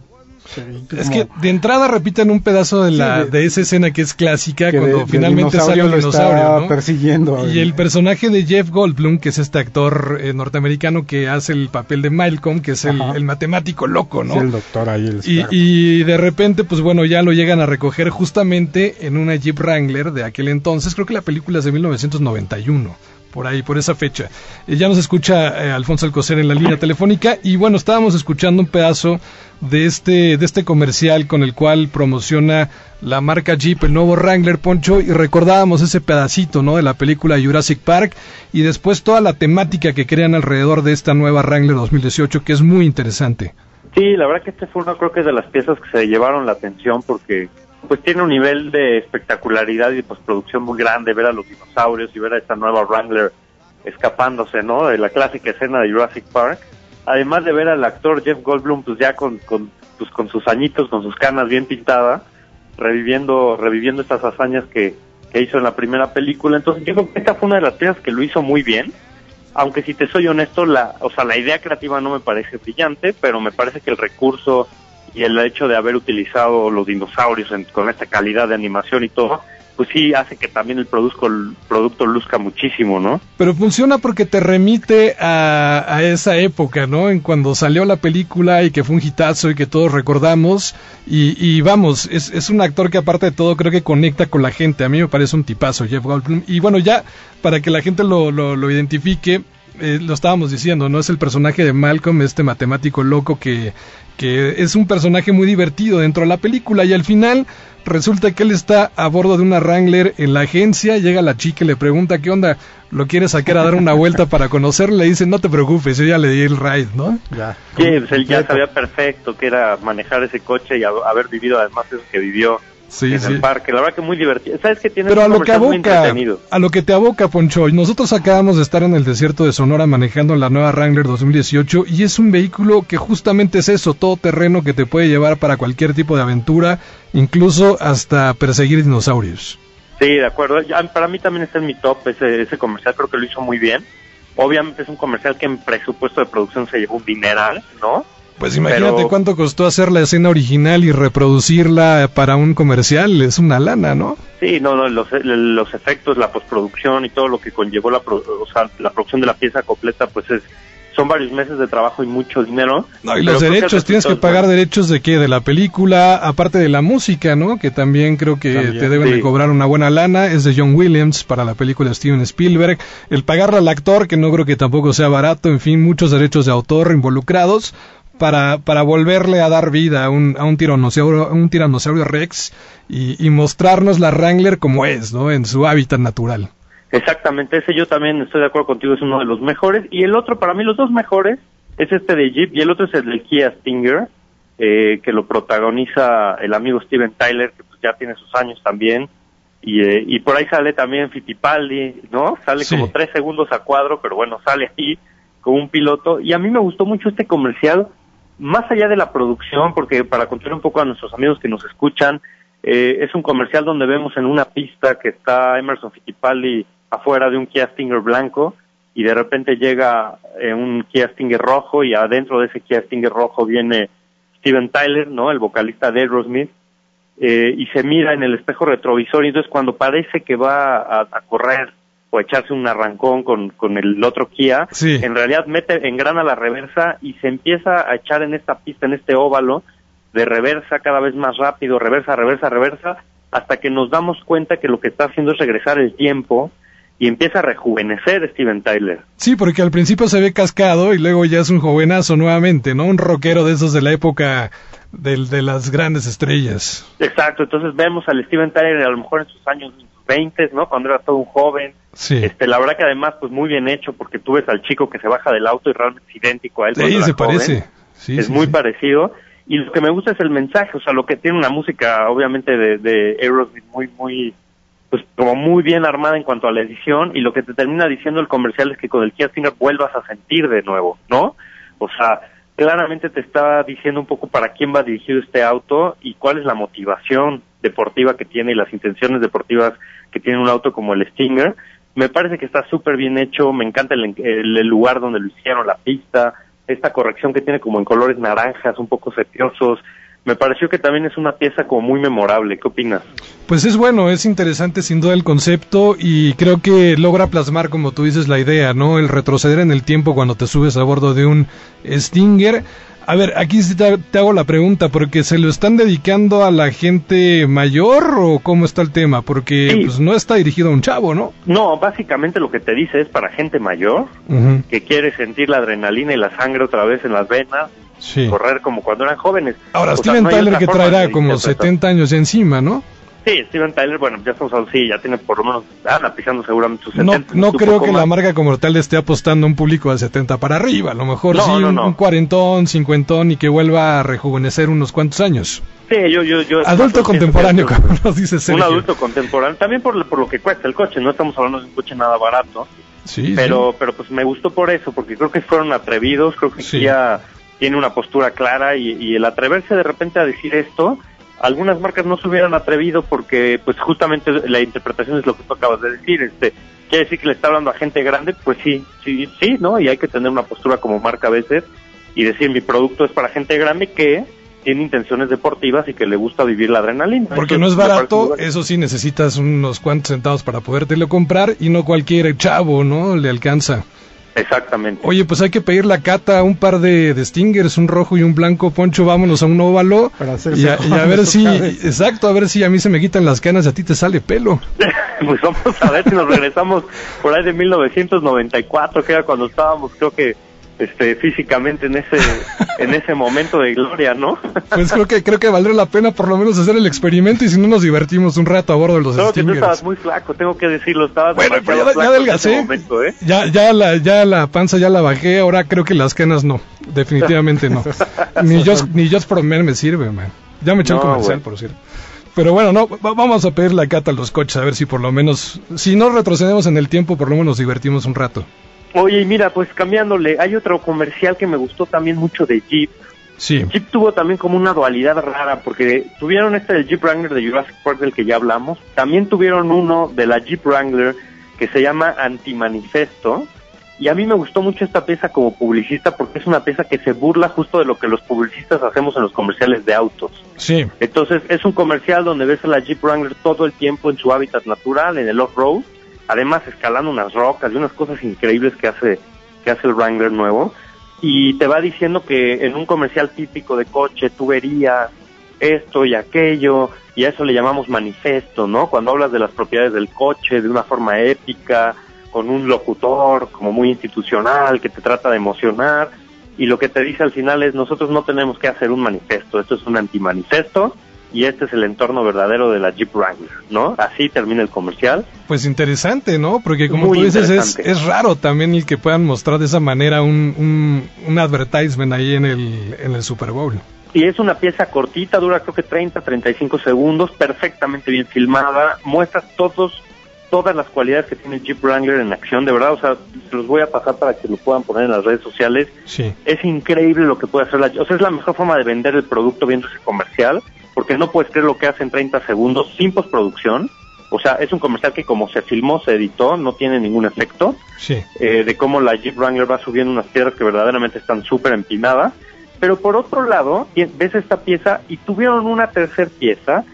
Es que de entrada repiten un pedazo de, la, Sí, de- de esa escena que es clásica que cuando de- finalmente sale dinosaurio el lo está dinosaurio, ¿no? persiguiendo. Y el personaje de Jeff Goldblum, que es este actor eh, norteamericano que hace el papel de Malcolm, que es el, matemático loco, ¿no? Sí, el doctor ahí, el Y, y de repente, pues bueno, ya lo llegan a recoger justamente en una Jeep Wrangler de aquel entonces. Creo que la película es de 1991, por ahí, por esa fecha. Eh, ya nos escucha eh, Alfonso Alcocer en la línea telefónica. Y bueno, estábamos escuchando un pedazo de este, de este comercial con el cual promociona la marca Jeep, el nuevo Wrangler Poncho, y recordábamos ese pedacito, ¿no? De la película Jurassic Park, y después toda la temática que crean alrededor de esta nueva Wrangler 2018, que es muy interesante. Sí, la verdad que este fue uno creo que es de las piezas que se llevaron la atención porque pues tiene un nivel de espectacularidad y de postproducción muy grande ver a los dinosaurios y ver a esta nueva Wrangler escapándose, ¿no? De la clásica escena de Jurassic Park. Además de ver al actor Jeff Goldblum pues ya con, con, pues, con sus añitos, con sus canas bien pintadas reviviendo, reviviendo estas hazañas que, que hizo en la primera película. Entonces yo creo que esta fue una de las piezas que lo hizo muy bien. Aunque si te soy honesto, la, o sea, la idea creativa no me parece brillante, pero me parece que el recurso y el hecho de haber utilizado los dinosaurios en- con esta calidad de animación y todo, pues sí hace que también el, produzco, el producto luzca muchísimo, ¿no? Pero funciona porque te remite a, a esa época, ¿no? En cuando salió la película y que fue un hitazo y que todos recordamos. Y, y vamos, es, es un actor que aparte de todo creo que conecta con la gente. A mí me parece un tipazo, Jeff Goldblum. Y bueno, ya para que la gente lo, lo, lo identifique, eh, lo estábamos diciendo, ¿no? Es el personaje de Malcolm, este matemático loco que, que es un personaje muy divertido dentro de la película y al final resulta que él está a bordo de una Wrangler en la agencia, llega la chica y le pregunta qué onda, lo quiere sacar a dar una vuelta para conocerle, le dice no te preocupes, yo ya le di el ride, ¿no? Ya. Sí, pues él ya sabía perfecto que era manejar ese coche y hab- haber vivido además eso que vivió Sí, en sí. el parque. La verdad que muy divertido. ¿Sabes qué tiene? Pero a lo que aboca, a lo que te aboca, Poncho, y nosotros acabamos de estar en el desierto de Sonora manejando la nueva Wrangler 2018 y es un vehículo que justamente es eso, todo terreno que te puede llevar para cualquier tipo de aventura, incluso hasta perseguir dinosaurios. Sí, de acuerdo. Para mí también está en mi top ese, ese comercial, creo que lo hizo muy bien. Obviamente es un comercial que en presupuesto de producción se llevó un dineral, ¿no? Pues imagínate Pero- cuánto costó hacer la escena original y reproducirla para un comercial, es una lana, ¿no? Sí, no, no, los, los efectos, la postproducción y todo lo que conllevó la, pro- o sea, la producción de la pieza completa, pues es son varios meses de trabajo y mucho dinero. No, y los que derechos, tienes que pagar bueno. derechos de qué, de la película, aparte de la música, ¿no? Que también creo que También, te deben sí. de cobrar una buena lana, es de John Williams para la película de Steven Spielberg, el pagarle al actor, que no creo que tampoco sea barato, en fin, muchos derechos de autor involucrados para, para volverle a dar vida a un, a un tiranosaurio, un tiranosaurio Rex y, y mostrarnos la Wrangler como es, ¿no? En su hábitat natural. Exactamente, ese yo también estoy de acuerdo contigo, es uno de los mejores. Y el otro, para mí, los dos mejores, es este de Jeep y el otro es el del Kia Stinger, eh, que lo protagoniza el amigo Steven Tyler, que pues ya tiene sus años también. Y, eh, y por ahí sale también Fittipaldi, ¿no? Sale Sí. como tres segundos a cuadro, pero bueno, sale ahí como un piloto. Y a mí me gustó mucho este comercial, más allá de la producción, porque para contar un poco a nuestros amigos que nos escuchan, eh, es un comercial donde vemos en una pista que está Emerson Fittipaldi afuera de un Kia Stinger blanco y de repente llega eh, un Kia Stinger rojo y adentro de ese Kia Stinger rojo viene Steven Tyler, ¿no? El vocalista de Aerosmith eh, y se mira en el espejo retrovisor y entonces cuando parece que va a, a correr o echarse un arrancón con, con el otro Kia, Sí. en realidad mete, engrana la reversa y se empieza a echar en esta pista, en este óvalo, de reversa cada vez más rápido, reversa, reversa, reversa, hasta que nos damos cuenta que lo que está haciendo es regresar el tiempo y empieza a rejuvenecer Steven Tyler. Sí, porque al principio se ve cascado y luego ya es un jovenazo nuevamente, ¿no? Un rockero de esos de la época del- de las grandes estrellas. Exacto, entonces vemos al Steven Tyler a lo mejor en sus años 20, ¿no? Cuando era todo un joven. Sí. Este, la verdad que además pues muy bien hecho porque tú ves al chico que se baja del auto y realmente es idéntico a él. Sí, se joven. parece. Sí, es sí, muy parecido y lo que me gusta es el mensaje, o sea, lo que tiene una música obviamente de, de Aerosmith muy muy pues como muy bien armada en cuanto a la edición y lo que te termina diciendo el comercial es que con el Kia Stinger vuelvas a sentir de nuevo, ¿no? O sea, claramente te está diciendo un poco para quién va dirigido este auto y cuál es la motivación deportiva que tiene y las intenciones deportivas que tiene un auto como el Stinger. Me parece que está súper bien hecho, me encanta el, el- el lugar donde lo hicieron, la pista, esta corrección que tiene como en colores naranjas, un poco sepiosos. Me pareció que también es una pieza como muy memorable. ¿Qué opinas? Pues es bueno, es interesante sin duda el concepto y creo que logra plasmar, como tú dices, la idea, ¿no? El retroceder en el tiempo cuando te subes a bordo de un Stinger. A ver, aquí sí te, te hago la pregunta, porque se lo están dedicando a la gente mayor o cómo está el tema, porque Sí. pues no está dirigido a un chavo, ¿no? No, básicamente lo que te dice es para gente mayor que quiere sentir la adrenalina y la sangre otra vez en las venas, Sí. correr como cuando eran jóvenes. Ahora, O sea, Steven no hay Tyler que traerá como interpretar. 70 años ya encima, ¿no? Sí, Steven Tyler, bueno, ya estamos hablando, sí, ya tiene por lo menos, anda pisando seguramente sus No, 70. no un creo que la más. marca como tal esté apostando a un público de 70 para arriba. A lo mejor No, sí, no, un, no. un cuarentón, cincuentón y que vuelva a rejuvenecer unos cuantos años. Sí, yo, yo, yo. Adulto contemporáneo, como nos dice Sergio. Un adulto contemporáneo, también por, lo- por lo que cuesta el coche, no estamos hablando de un coche nada barato, Sí, pero, pero pues me gustó por eso, porque creo que fueron atrevidos, creo que Sí. Kia tiene una postura clara y, y el atreverse de repente a decir esto, algunas marcas no se hubieran atrevido porque pues justamente la interpretación es lo que tú acabas de decir, este quiere decir que le está hablando a gente grande, pues sí, sí, sí, ¿no? Y hay que tener una postura como marca a veces y decir mi producto es para gente grande que tiene intenciones deportivas y que le gusta vivir la adrenalina. Porque no es barato, eso sí necesitas unos cuantos centavos para podértelo comprar y no cualquier chavo, ¿no? Le alcanza. Exactamente. Oye, pues hay que pedir la cata, un par de, de stingers, un rojo y un blanco, Poncho, vámonos a un óvalo. Para y a, y a ver (laughs) si, exacto, a ver si a mí se me quitan las canas y a ti te sale pelo. (laughs) pues vamos a ver si nos regresamos por ahí de 1994, que era cuando estábamos, creo que este físicamente en ese en ese momento de gloria, ¿no? Pues creo que creo que valdría la pena por lo menos hacer el experimento y si no nos divertimos un rato a bordo de los Solo que tú stingers. estabas muy flaco, tengo que decirlo, estabas Bueno, pero ya, ya flaco en ese adelgacé. momento, ¿eh? Ya, ya, la, ya la panza ya la bajé, ahora creo que las canas no. Definitivamente no. (laughs) ni Just, ni Just for Men me sirve, man. Ya me eché un No, comercial, güey. por cierto. Pero bueno, no, va- vamos a pedir la cata a los coches, a ver si por lo menos, si no retrocedemos en el tiempo, por lo menos nos divertimos un rato. Oye, mira, pues cambiándole, hay otro comercial que me gustó también mucho de Jeep. Sí, Jeep tuvo también como una dualidad rara, porque tuvieron este del Jeep Wrangler de Jurassic Park del que ya hablamos, también tuvieron uno de la Jeep Wrangler que se llama Antimanifesto, y a mí me gustó mucho esta pieza como publicista porque es una pieza que se burla justo de lo que los publicistas hacemos en los comerciales de autos. sí, Entonces es un comercial donde ves a la Jeep Wrangler todo el tiempo en su hábitat natural, en el off-road, además escalando unas rocas y unas cosas increíbles que hace, que hace el Wrangler nuevo. Y te va diciendo que en un comercial típico de coche tú verías esto y aquello, y a eso le llamamos manifesto, ¿no? Cuando hablas de las propiedades del coche de una forma épica, con un locutor como muy institucional que te trata de emocionar, y lo que te dice al final es nosotros no tenemos que hacer un manifiesto, esto es un antimanifesto y este es el entorno verdadero de la Jeep Wrangler, ¿no? Así termina el comercial. pues interesante, ¿no? Porque como Muy tú dices, es, raro también el que puedan mostrar de esa manera un, un, un advertisement ahí en el, en el Super Bowl. Y es una pieza cortita, dura creo que 30, 35 segundos, perfectamente bien filmada, muestra todos todas las cualidades que tiene el Jeep Wrangler en acción, de verdad, o sea, se los voy a pasar para que lo puedan poner en las redes sociales. Sí, Es increíble lo que puede hacer la o sea, es la mejor forma de vender el producto viendo ese comercial, porque no puedes creer lo que hace en 30 segundos sin postproducción. O sea, es un comercial que como se filmó, se editó, no tiene ningún efecto. sí. eh, de cómo la Jeep Wrangler va subiendo unas piedras que verdaderamente están súper empinadas. Pero por otro lado, ves esta pieza y tuvieron una tercer pieza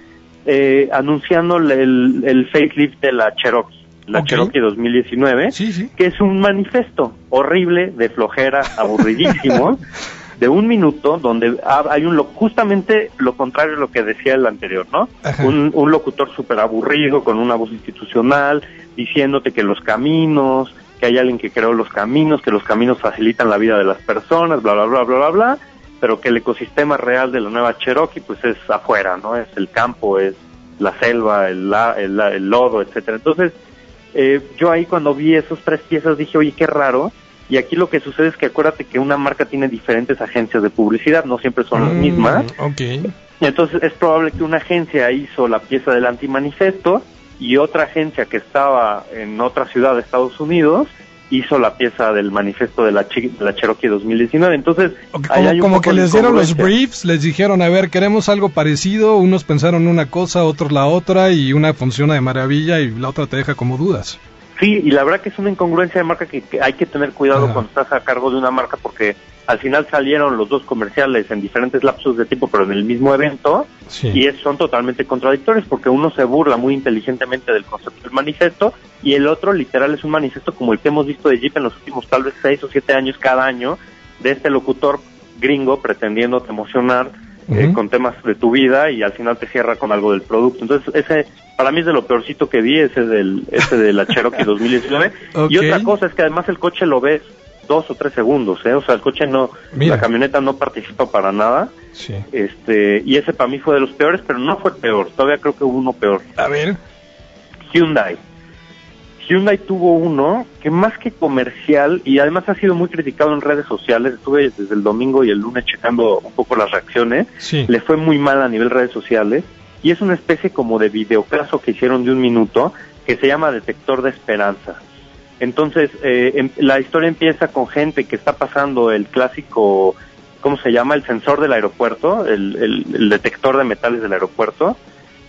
eh, anunciando el, el, el facelift de la Cherokee, la Ok. Cherokee 2019, Sí, sí. que es un manifiesto horrible, de flojera, aburridísimo, (laughs) de un minuto, donde ha- hay un lo, justamente lo contrario de lo que decía el anterior, ¿no? Un, un locutor súper aburrido, con una voz institucional, diciéndote que los caminos, que hay alguien que creó los caminos, que los caminos facilitan la vida de las personas, bla, bla, bla, bla, bla, bla, pero que el ecosistema real de la nueva Cherokee, pues es afuera, ¿no? Es el campo, es la selva, el, la- el, el lodo, etcétera. Entonces, eh, yo ahí cuando vi esas tres piezas dije, oye, qué raro. Y aquí lo que sucede es que acuérdate que una marca tiene diferentes agencias de publicidad, no siempre son las Mm, mismas. Ok. Entonces es probable que una agencia hizo la pieza del antimanifesto y otra agencia que estaba en otra ciudad de Estados Unidos hizo la pieza del manifiesto de la, de la Cherokee 2019. Entonces, Ok, ahí Como, hay un como que les dieron los briefs, les dijeron, a ver, queremos algo parecido, unos pensaron una cosa, otros la otra, y una funciona de maravilla y la otra te deja como dudas. Sí, y la verdad que es una incongruencia de marca que, que hay que tener cuidado Ajá. cuando estás a cargo de una marca porque al final salieron los dos comerciales en diferentes lapsos de tiempo, pero en el mismo evento, Sí. y es- son totalmente contradictorios porque uno se burla muy inteligentemente del concepto del manifiesto y el otro literal es un manifiesto como el que hemos visto de Jeep en los últimos tal vez seis o siete años cada año de este locutor gringo pretendiendo emocionar eh, con temas de tu vida y al final te cierra con algo del producto. Entonces ese para mí es de lo peorcito que vi ese del ese de la Cherokee (laughs) 2019 y Ok. otra cosa es que además el coche lo ves dos o tres segundos, ¿eh? o sea el coche no Mira. la camioneta no participa para nada Sí. este y ese para mí fue de los peores pero no fue peor todavía creo que hubo uno peor A ver. Hyundai Hyundai tuvo uno que más que comercial y además ha sido muy criticado en redes sociales estuve desde el domingo y el lunes checando un poco las reacciones Sí. le fue muy mal a nivel redes sociales y es una especie como de videocaso que hicieron de un minuto que se llama Detector de Esperanza. Entonces, eh, em- la historia empieza con gente que está pasando el clásico ¿cómo se llama? El sensor del aeropuerto, el, el- el detector de metales del aeropuerto.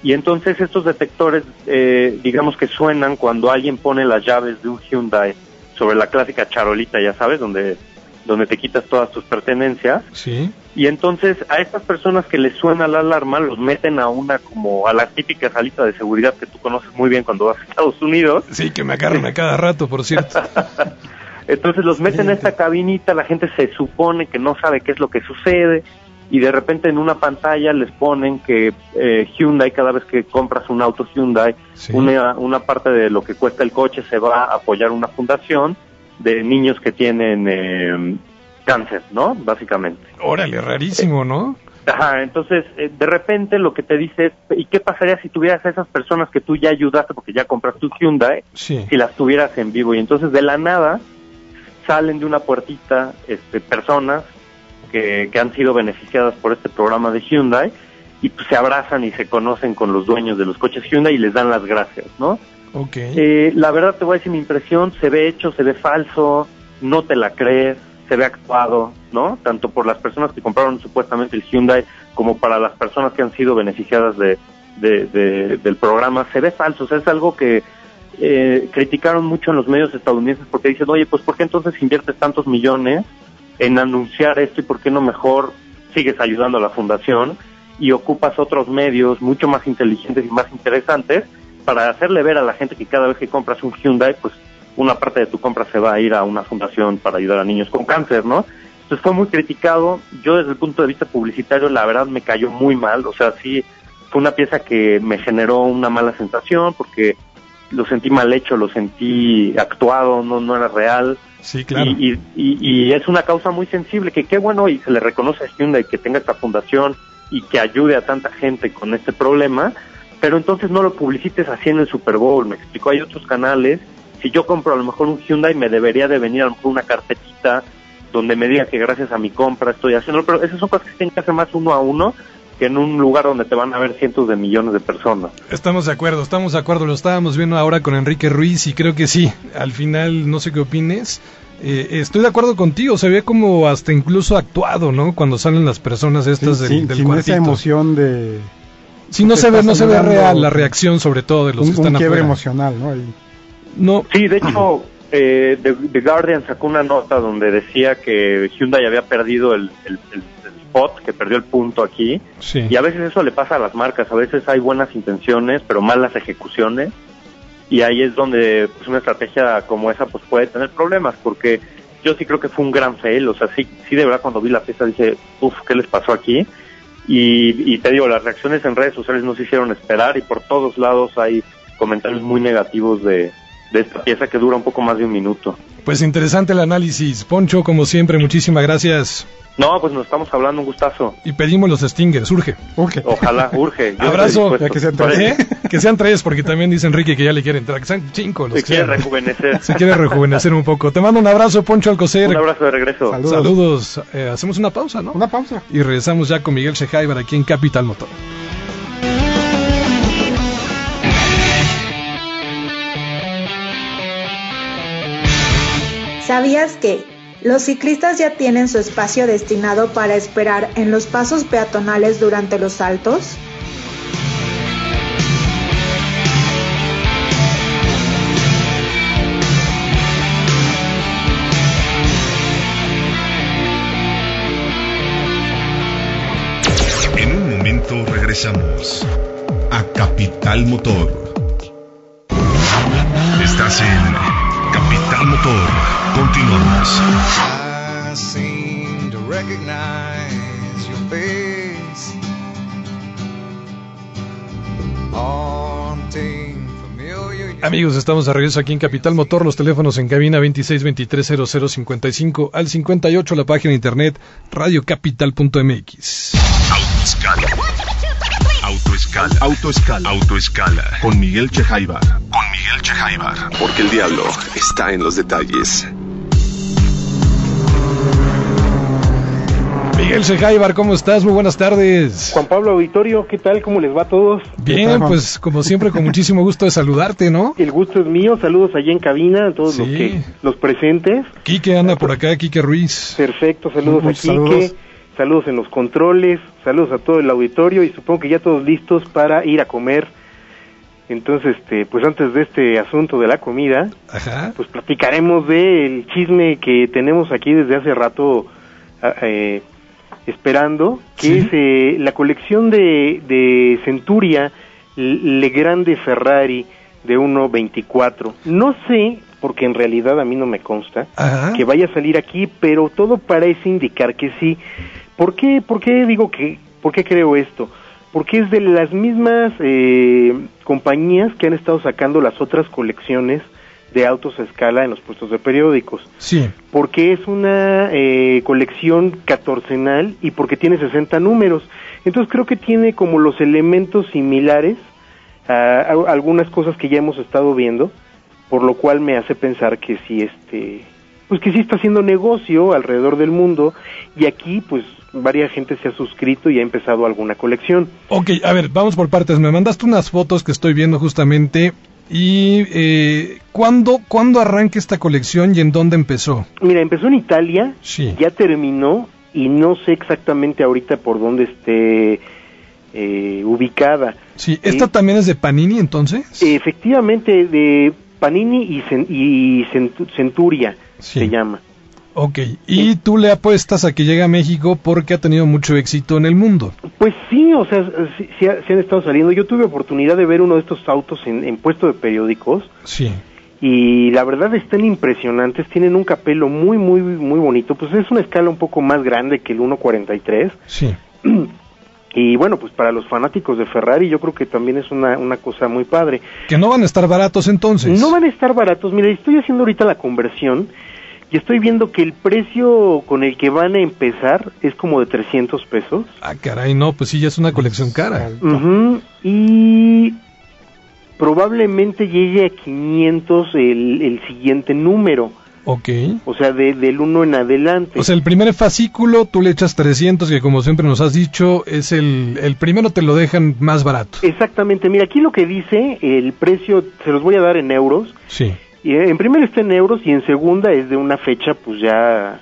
Y entonces estos detectores, eh, digamos que suenan cuando alguien pone las llaves de un Hyundai sobre la clásica charolita, ya sabes, donde, donde te quitas todas tus pertenencias. Sí. Y entonces a estas personas que les suena la alarma los meten a una como a la típica salita de seguridad que tú conoces muy bien cuando vas a Estados Unidos. Sí, que me agarran a cada rato, por cierto. (laughs) Entonces los meten a esta cabinita, la gente se supone que no sabe qué es lo que sucede y de repente en una pantalla les ponen que eh, Hyundai, cada vez que compras un auto Hyundai, Sí. una, una parte de lo que cuesta el coche se va a apoyar una fundación de niños que tienen eh, cáncer, ¿no? Básicamente. Órale, rarísimo, ¿no? Ajá, entonces eh, de repente lo que te dice es, ¿y qué pasaría si tuvieras a esas personas que tú ya ayudaste porque ya compraste tu Hyundai, Sí. si las tuvieras en vivo? Y entonces de la nada salen de una puertita este, personas que, que han sido beneficiadas por este programa de Hyundai y pues, se abrazan y se conocen con los dueños de los coches Hyundai y les dan las gracias, ¿no? Ok. Eh, la verdad te voy a decir mi impresión, se ve hecho, se ve falso, no te la crees, se ve actuado, ¿no? Tanto por las personas que compraron supuestamente el Hyundai como para las personas que han sido beneficiadas de, de- de- del programa, se ve falso, o sea, es algo que eh, criticaron mucho en los medios estadounidenses porque dicen, oye, pues ¿por qué entonces inviertes tantos millones en anunciar esto y por qué no mejor sigues ayudando a la fundación y ocupas otros medios mucho más inteligentes y más interesantes para hacerle ver a la gente que cada vez que compras un Hyundai, pues una parte de tu compra se va a ir a una fundación para ayudar a niños con cáncer, ¿no? Entonces fue muy criticado. Yo desde el punto de vista publicitario, la verdad me cayó muy mal. O sea, sí, fue una pieza que me generó una mala sensación porque lo sentí mal hecho, lo sentí actuado, no, no era real. Sí, claro. Y, y, y- es una causa muy sensible, que qué bueno y se le reconoce a Hyundai que tenga esta fundación y que ayude a tanta gente con este problema, pero entonces no lo publicites así en el Super Bowl, me explico, hay otros canales, si yo compro a lo mejor un Hyundai me debería de venir a lo mejor una carpetita donde me diga que gracias a mi compra estoy haciendo, pero esas son cosas que tienen que hacer más uno a uno que en un lugar donde te van a ver cientos de millones de personas. Estamos de acuerdo, estamos de acuerdo. Lo estábamos viendo ahora con Enrique Ruiz y creo que sí. Al final, no sé qué opines. eh, estoy de acuerdo contigo. Se ve como hasta incluso actuado, ¿no? Cuando salen las personas estas Sí, del, sin- del sin cuartito. esa emoción de Sí, no se ve, no se ve real la reacción, sobre todo de los un, que están un quiebre afuera. emocional, ¿no? Sí, de hecho, (clears throat) eh, The, The Guardian sacó una nota donde decía que Hyundai había perdido el- el- el spot, que perdió el punto aquí. sí. Y a veces eso le pasa a las marcas, a veces hay buenas intenciones, pero malas ejecuciones. Y ahí es donde pues, una estrategia como esa pues puede tener problemas, porque yo sí creo que fue un gran fail, o sea, sí, sí de verdad cuando vi la pieza dije, uff, ¿qué les pasó aquí? Y, y te digo, las reacciones en redes sociales no se hicieron esperar y por todos lados hay comentarios muy negativos de, de esta pieza que dura un poco más de un minuto. Pues interesante el análisis. Poncho, como siempre, muchísimas gracias. No, pues nos estamos hablando, un gustazo. Y pedimos los Stingers, urge. Urge. Ojalá, urge. Yo Abrazo. Ya que sean tres. ¿Eh? Que sean tres, porque también dice Enrique que ya le quiere entrar. Que sean cinco los Se que quiere sean. rejuvenecer. Se quiere rejuvenecer un poco. Te mando un abrazo, Poncho Alcocer. Un abrazo de regreso. Saludos. Saludos. Eh, hacemos una pausa, ¿no? Una pausa. Y regresamos ya con Miguel Shejaibar aquí en Capital Motor. ¿Sabías que los ciclistas ya tienen su espacio destinado para esperar en los pasos peatonales durante los saltos? En un momento regresamos a Capital Motor. I seem to recognize your face. Haunting, familiar. Amigos, estamos de regreso aquí en Capital Motor. Los teléfonos en cabina 26230055 al 58, la página de internet radiocapital.mx. Autoescala. Autoescala. Autoescala. Autoescala. Con Miguel Chejaibar. Con Miguel Chejaibar. Porque el diablo está en los detalles. Miguel Shejaibar, ¿cómo estás? Muy buenas tardes. Juan Pablo Auditorio, ¿qué tal? ¿Cómo les va a todos? Bien, pues como siempre, con muchísimo gusto de saludarte, ¿no? El gusto es mío, saludos allá en cabina a todos los que los presentes. Quique anda por acá, Quique Ruiz. Perfecto, saludos Muchos a Quique. saludos. saludos en los controles, saludos a todo el auditorio y supongo que ya todos listos para ir a comer. Entonces, este, pues antes de este asunto de la comida, Ajá. pues platicaremos del chisme que tenemos aquí desde hace rato ah, eh, esperando, que Sí. es eh, la colección de, de Centuria Le Grande Ferrari de 1.24. No sé, porque en realidad a mí no me consta, Ajá. que vaya a salir aquí, pero todo parece indicar que sí. ¿Por qué, por qué digo que, por qué creo esto? Porque es de las mismas eh, compañías que han estado sacando las otras colecciones de autos a escala en los puestos de periódicos. Sí. Porque es una eh, colección catorcenal y porque tiene 60 números. Entonces creo que tiene como los elementos similares a, a algunas cosas que ya hemos estado viendo, por lo cual me hace pensar que sí, este, pues que sí está haciendo negocio alrededor del mundo y aquí pues varias gente se ha suscrito y ha empezado alguna colección. Ok, a ver, vamos por partes. Me mandaste unas fotos que estoy viendo justamente. ¿Y eh, ¿cuándo, cuándo arranca esta colección y en dónde empezó? Mira, empezó en Italia, Sí. ya terminó y no sé exactamente ahorita por dónde esté eh, ubicada. Sí, ¿esta también es de Panini entonces? Efectivamente, de Panini y, Cen- y Centu- Centuria Sí. se llama. Ok, y tú le apuestas a que llegue a México porque ha tenido mucho éxito en el mundo. Pues sí, o sea, sí, sí sí han estado saliendo. Yo tuve oportunidad de ver uno de estos autos en, en puesto de periódicos Sí. y la verdad están impresionantes. Tienen un capelo muy, muy, muy bonito. Pues es una escala un poco más grande que el 1.43. Sí. (clears throat) Y bueno, pues para los fanáticos de Ferrari yo creo que también es una, una cosa muy padre. Que no van a estar baratos entonces. No van a estar baratos. Mira, estoy haciendo ahorita la conversión y estoy viendo que el precio con el que van a empezar es como de 300 pesos. Ah, caray, no, pues sí, ya es una colección cara. Ujú, Y probablemente llegue a 500 el, el siguiente número. Ok. O sea, de- del 1 en adelante. O sea, el primer fascículo tú le echas 300, que como siempre nos has dicho, es el, el primero te lo dejan más barato. Exactamente. Mira, aquí lo que dice, el precio, se los voy a dar en euros. Sí, Y en primera está en euros y en segunda es de una fecha pues ya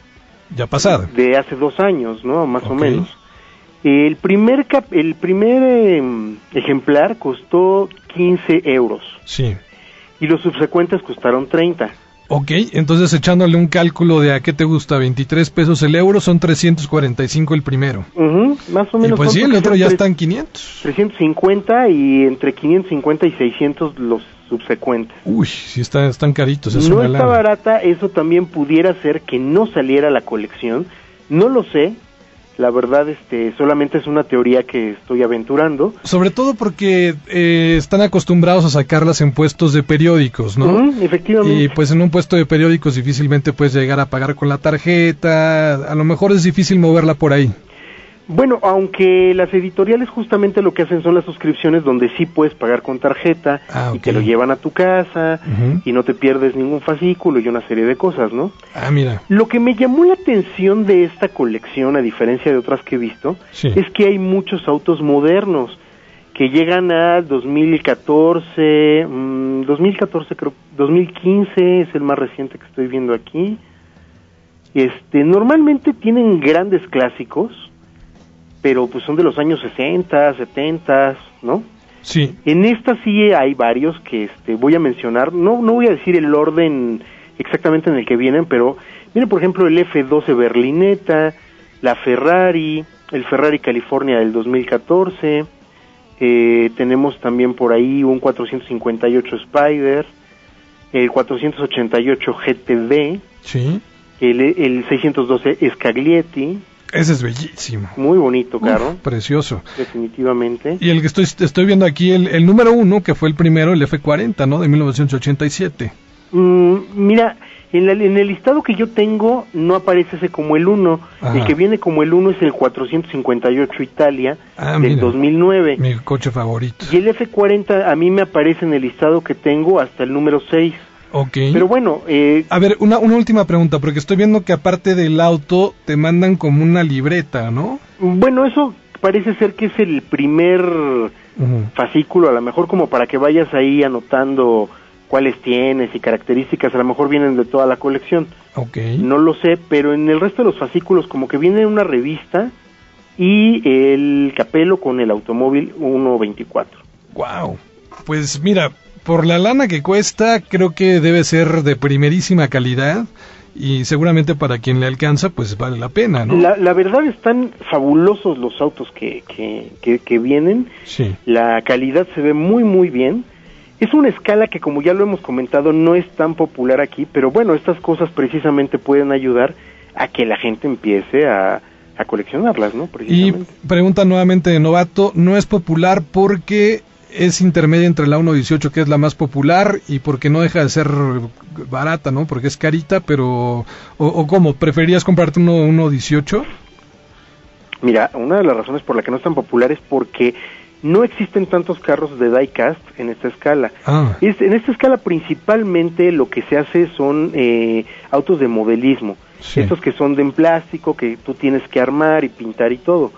ya pasada. de hace dos años, ¿no? Más o Ok. menos. El primer cap- el primer em, ejemplar costó 15 euros Sí. y los subsecuentes costaron 30. Ok, entonces echándole un cálculo de a qué te gusta, 23 pesos el euro, son 345 el primero. Ujú, más o Y menos. pues sí, ¿cuánto el otro ya sean? está en 500. 350 y entre 550 y 600 los subsecuentes. Uy, sí está, están caritos, es no está lana. barata, eso también pudiera ser que no saliera la colección. No lo sé. La verdad, este, solamente es una teoría que estoy aventurando. Sobre todo porque eh, están acostumbrados a sacarlas en puestos de periódicos, ¿no? Efectivamente. Y pues en un puesto de periódicos difícilmente puedes llegar a pagar con la tarjeta, a lo mejor es difícil moverla por ahí. Bueno, aunque las editoriales justamente lo que hacen son las suscripciones donde sí puedes pagar con tarjeta Ah, y te lo llevan a tu casa y no te pierdes ningún fascículo y una serie de cosas, ¿no? Ah, mira, Lo que me llamó la atención de esta colección, a diferencia de otras que he visto, Sí. es que hay muchos autos modernos que llegan a 2014, mm, 2014 creo, 2015 es el más reciente que estoy viendo aquí. Este, normalmente tienen grandes clásicos, pero pues son de los años 60, 70, ¿no? sí, En esta sí hay varios que este, voy a mencionar. No, no voy a decir el orden exactamente en el que vienen, pero miren por ejemplo el F12 Berlinetta, la Ferrari, el Ferrari California del 2014. eh, tenemos también por ahí un 458 Spider, el 488 GTD, sí. el, el 612 Scaglietti, Ese es bellísimo. muy bonito carro, Uf, precioso. definitivamente. Y el que estoy, estoy viendo aquí, el, el número uno, que fue el primero, el F40, ¿no? De 1987. Mm, mira, en, la- en el listado que yo tengo no aparece ese como el 1. Ajá. El que viene como el 1 es el 458 Italia Ah, del mira. 2009. Mi coche favorito. Y el F40 a mí me aparece en el listado que tengo hasta el número 6. Ok. Pero bueno, eh, A ver, una, una última pregunta, porque estoy viendo que aparte del auto te mandan como una libreta, ¿no? bueno, eso parece ser que es el primer fascículo, a lo mejor como para que vayas ahí anotando cuáles tienes y características, a lo mejor vienen de toda la colección. Ok. No lo sé, pero en el resto de los fascículos como que viene una revista y el Capello con el automóvil 124. Wow. Pues mira, por la lana que cuesta, creo que debe ser de primerísima calidad y seguramente para quien le alcanza, pues vale la pena, ¿no? La, la verdad están fabulosos los autos que, que, que, que vienen. Sí. La calidad se ve muy, muy bien. Es una escala que, como ya lo hemos comentado, no es tan popular aquí, pero bueno, estas cosas precisamente pueden ayudar a que la gente empiece a, a coleccionarlas, ¿no? Y pregunta nuevamente de novato, no es popular porque es intermedia entre la 1.18 que es la más popular y porque no deja de ser barata, ¿no? Porque es carita, pero... ¿O, o cómo? ¿Preferías comprarte uno 1.18? Mira, una de las razones por la que no es tan popular es porque no existen tantos carros de diecast en esta escala. Ah, Es- en esta escala principalmente lo que se hace son eh, autos de modelismo, Sí. estos que son de en plástico, que tú tienes que armar y pintar y todo.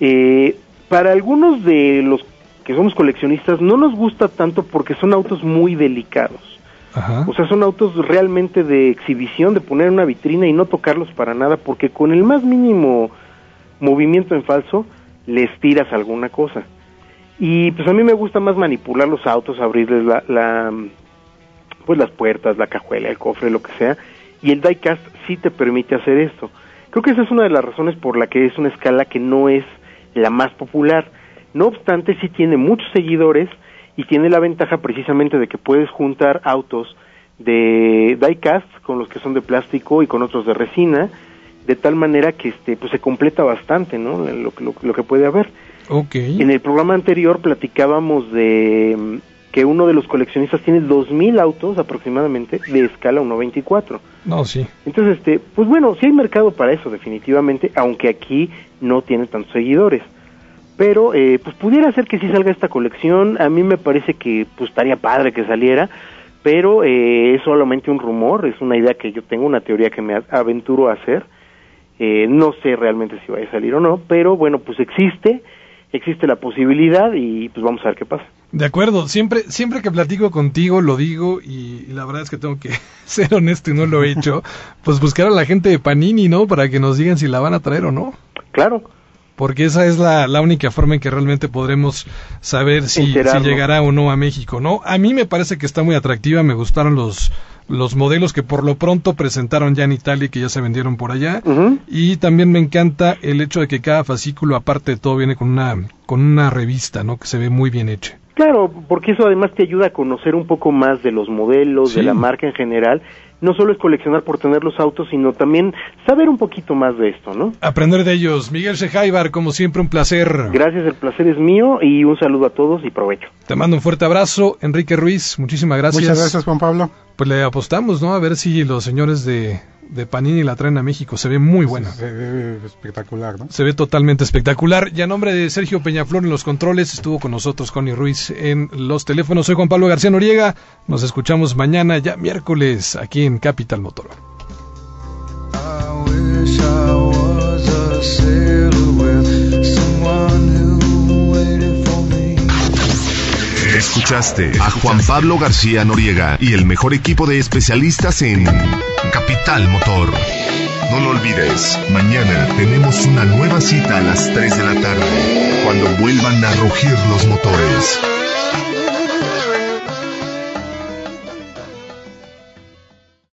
Eh, para algunos de los que somos coleccionistas no nos gusta tanto porque son autos muy delicados. ajá. O sea, son autos realmente de exhibición, de poner en una vitrina y no tocarlos para nada, porque con el más mínimo movimiento en falso les tiras alguna cosa. Y pues a mí me gusta más manipular los autos, abrirles la, la pues las puertas, la cajuela, el cofre, lo que sea, y el diecast sí te permite hacer esto. Creo que esa es una de las razones por la que es una escala que no es la más popular. No obstante, sí tiene muchos seguidores y tiene la ventaja precisamente de que puedes juntar autos de diecast con los que son de plástico y con otros de resina, de tal manera que este pues se completa bastante, ¿no? Lo, lo, lo que puede haber. Ok. En el programa anterior platicábamos de mm, que uno de los coleccionistas tiene 2000 autos aproximadamente de escala 1.24. No, sí. Entonces, este, pues bueno, sí hay mercado para eso definitivamente, aunque aquí no tiene tantos seguidores. Pero eh, pues pudiera ser que sí salga esta colección, a mí me parece que pues estaría padre que saliera, pero eh, es solamente un rumor, es una idea que yo tengo, una teoría que me aventuro a hacer. Eh, no sé realmente si vaya a salir o no, pero bueno, pues existe, existe la posibilidad y pues vamos a ver qué pasa. De acuerdo, siempre, siempre que platico contigo lo digo y, y la verdad es que tengo que (laughs) ser honesto y no lo he hecho, pues buscar a la gente de Panini, ¿no? Para que nos digan si la van a traer o no. Claro, Porque esa es la, la única forma en que realmente podremos saber si, llegará o no a México, ¿no? A mí me parece que está muy atractiva, me gustaron los, los modelos que por lo pronto presentaron ya en Italia y que ya se vendieron por allá. Y también me encanta el hecho de que cada fascículo, aparte de todo, viene con una, con una revista, ¿no? Que se ve muy bien hecha. Claro, porque eso además te ayuda a conocer un poco más de los modelos, Sí. de la marca en general. No solo es coleccionar por tener los autos, sino también saber un poquito más de esto, ¿no? Aprender de ellos. Miguel Shehaibar, como siempre, un placer. Gracias, el placer es mío y un saludo a todos y provecho. Te mando un fuerte abrazo. Enrique Ruiz, muchísimas gracias. Muchas gracias, Juan Pablo. Pues le apostamos, ¿no? A ver si los señores de, de Panini la traen a México. Se ve muy buena. Se ve espectacular, ¿no? Se ve totalmente espectacular. Y a nombre de Sergio Peñaflor en los controles, estuvo con nosotros Connie Ruiz en los teléfonos. Soy Juan Pablo García Noriega. Nos escuchamos mañana, ya miércoles, aquí en Capital Motor. Escuchaste a Juan Pablo García Noriega y el mejor equipo de especialistas en Capital Motor. No lo olvides, mañana tenemos una nueva cita a las 3 de la tarde, cuando vuelvan a rugir los motores.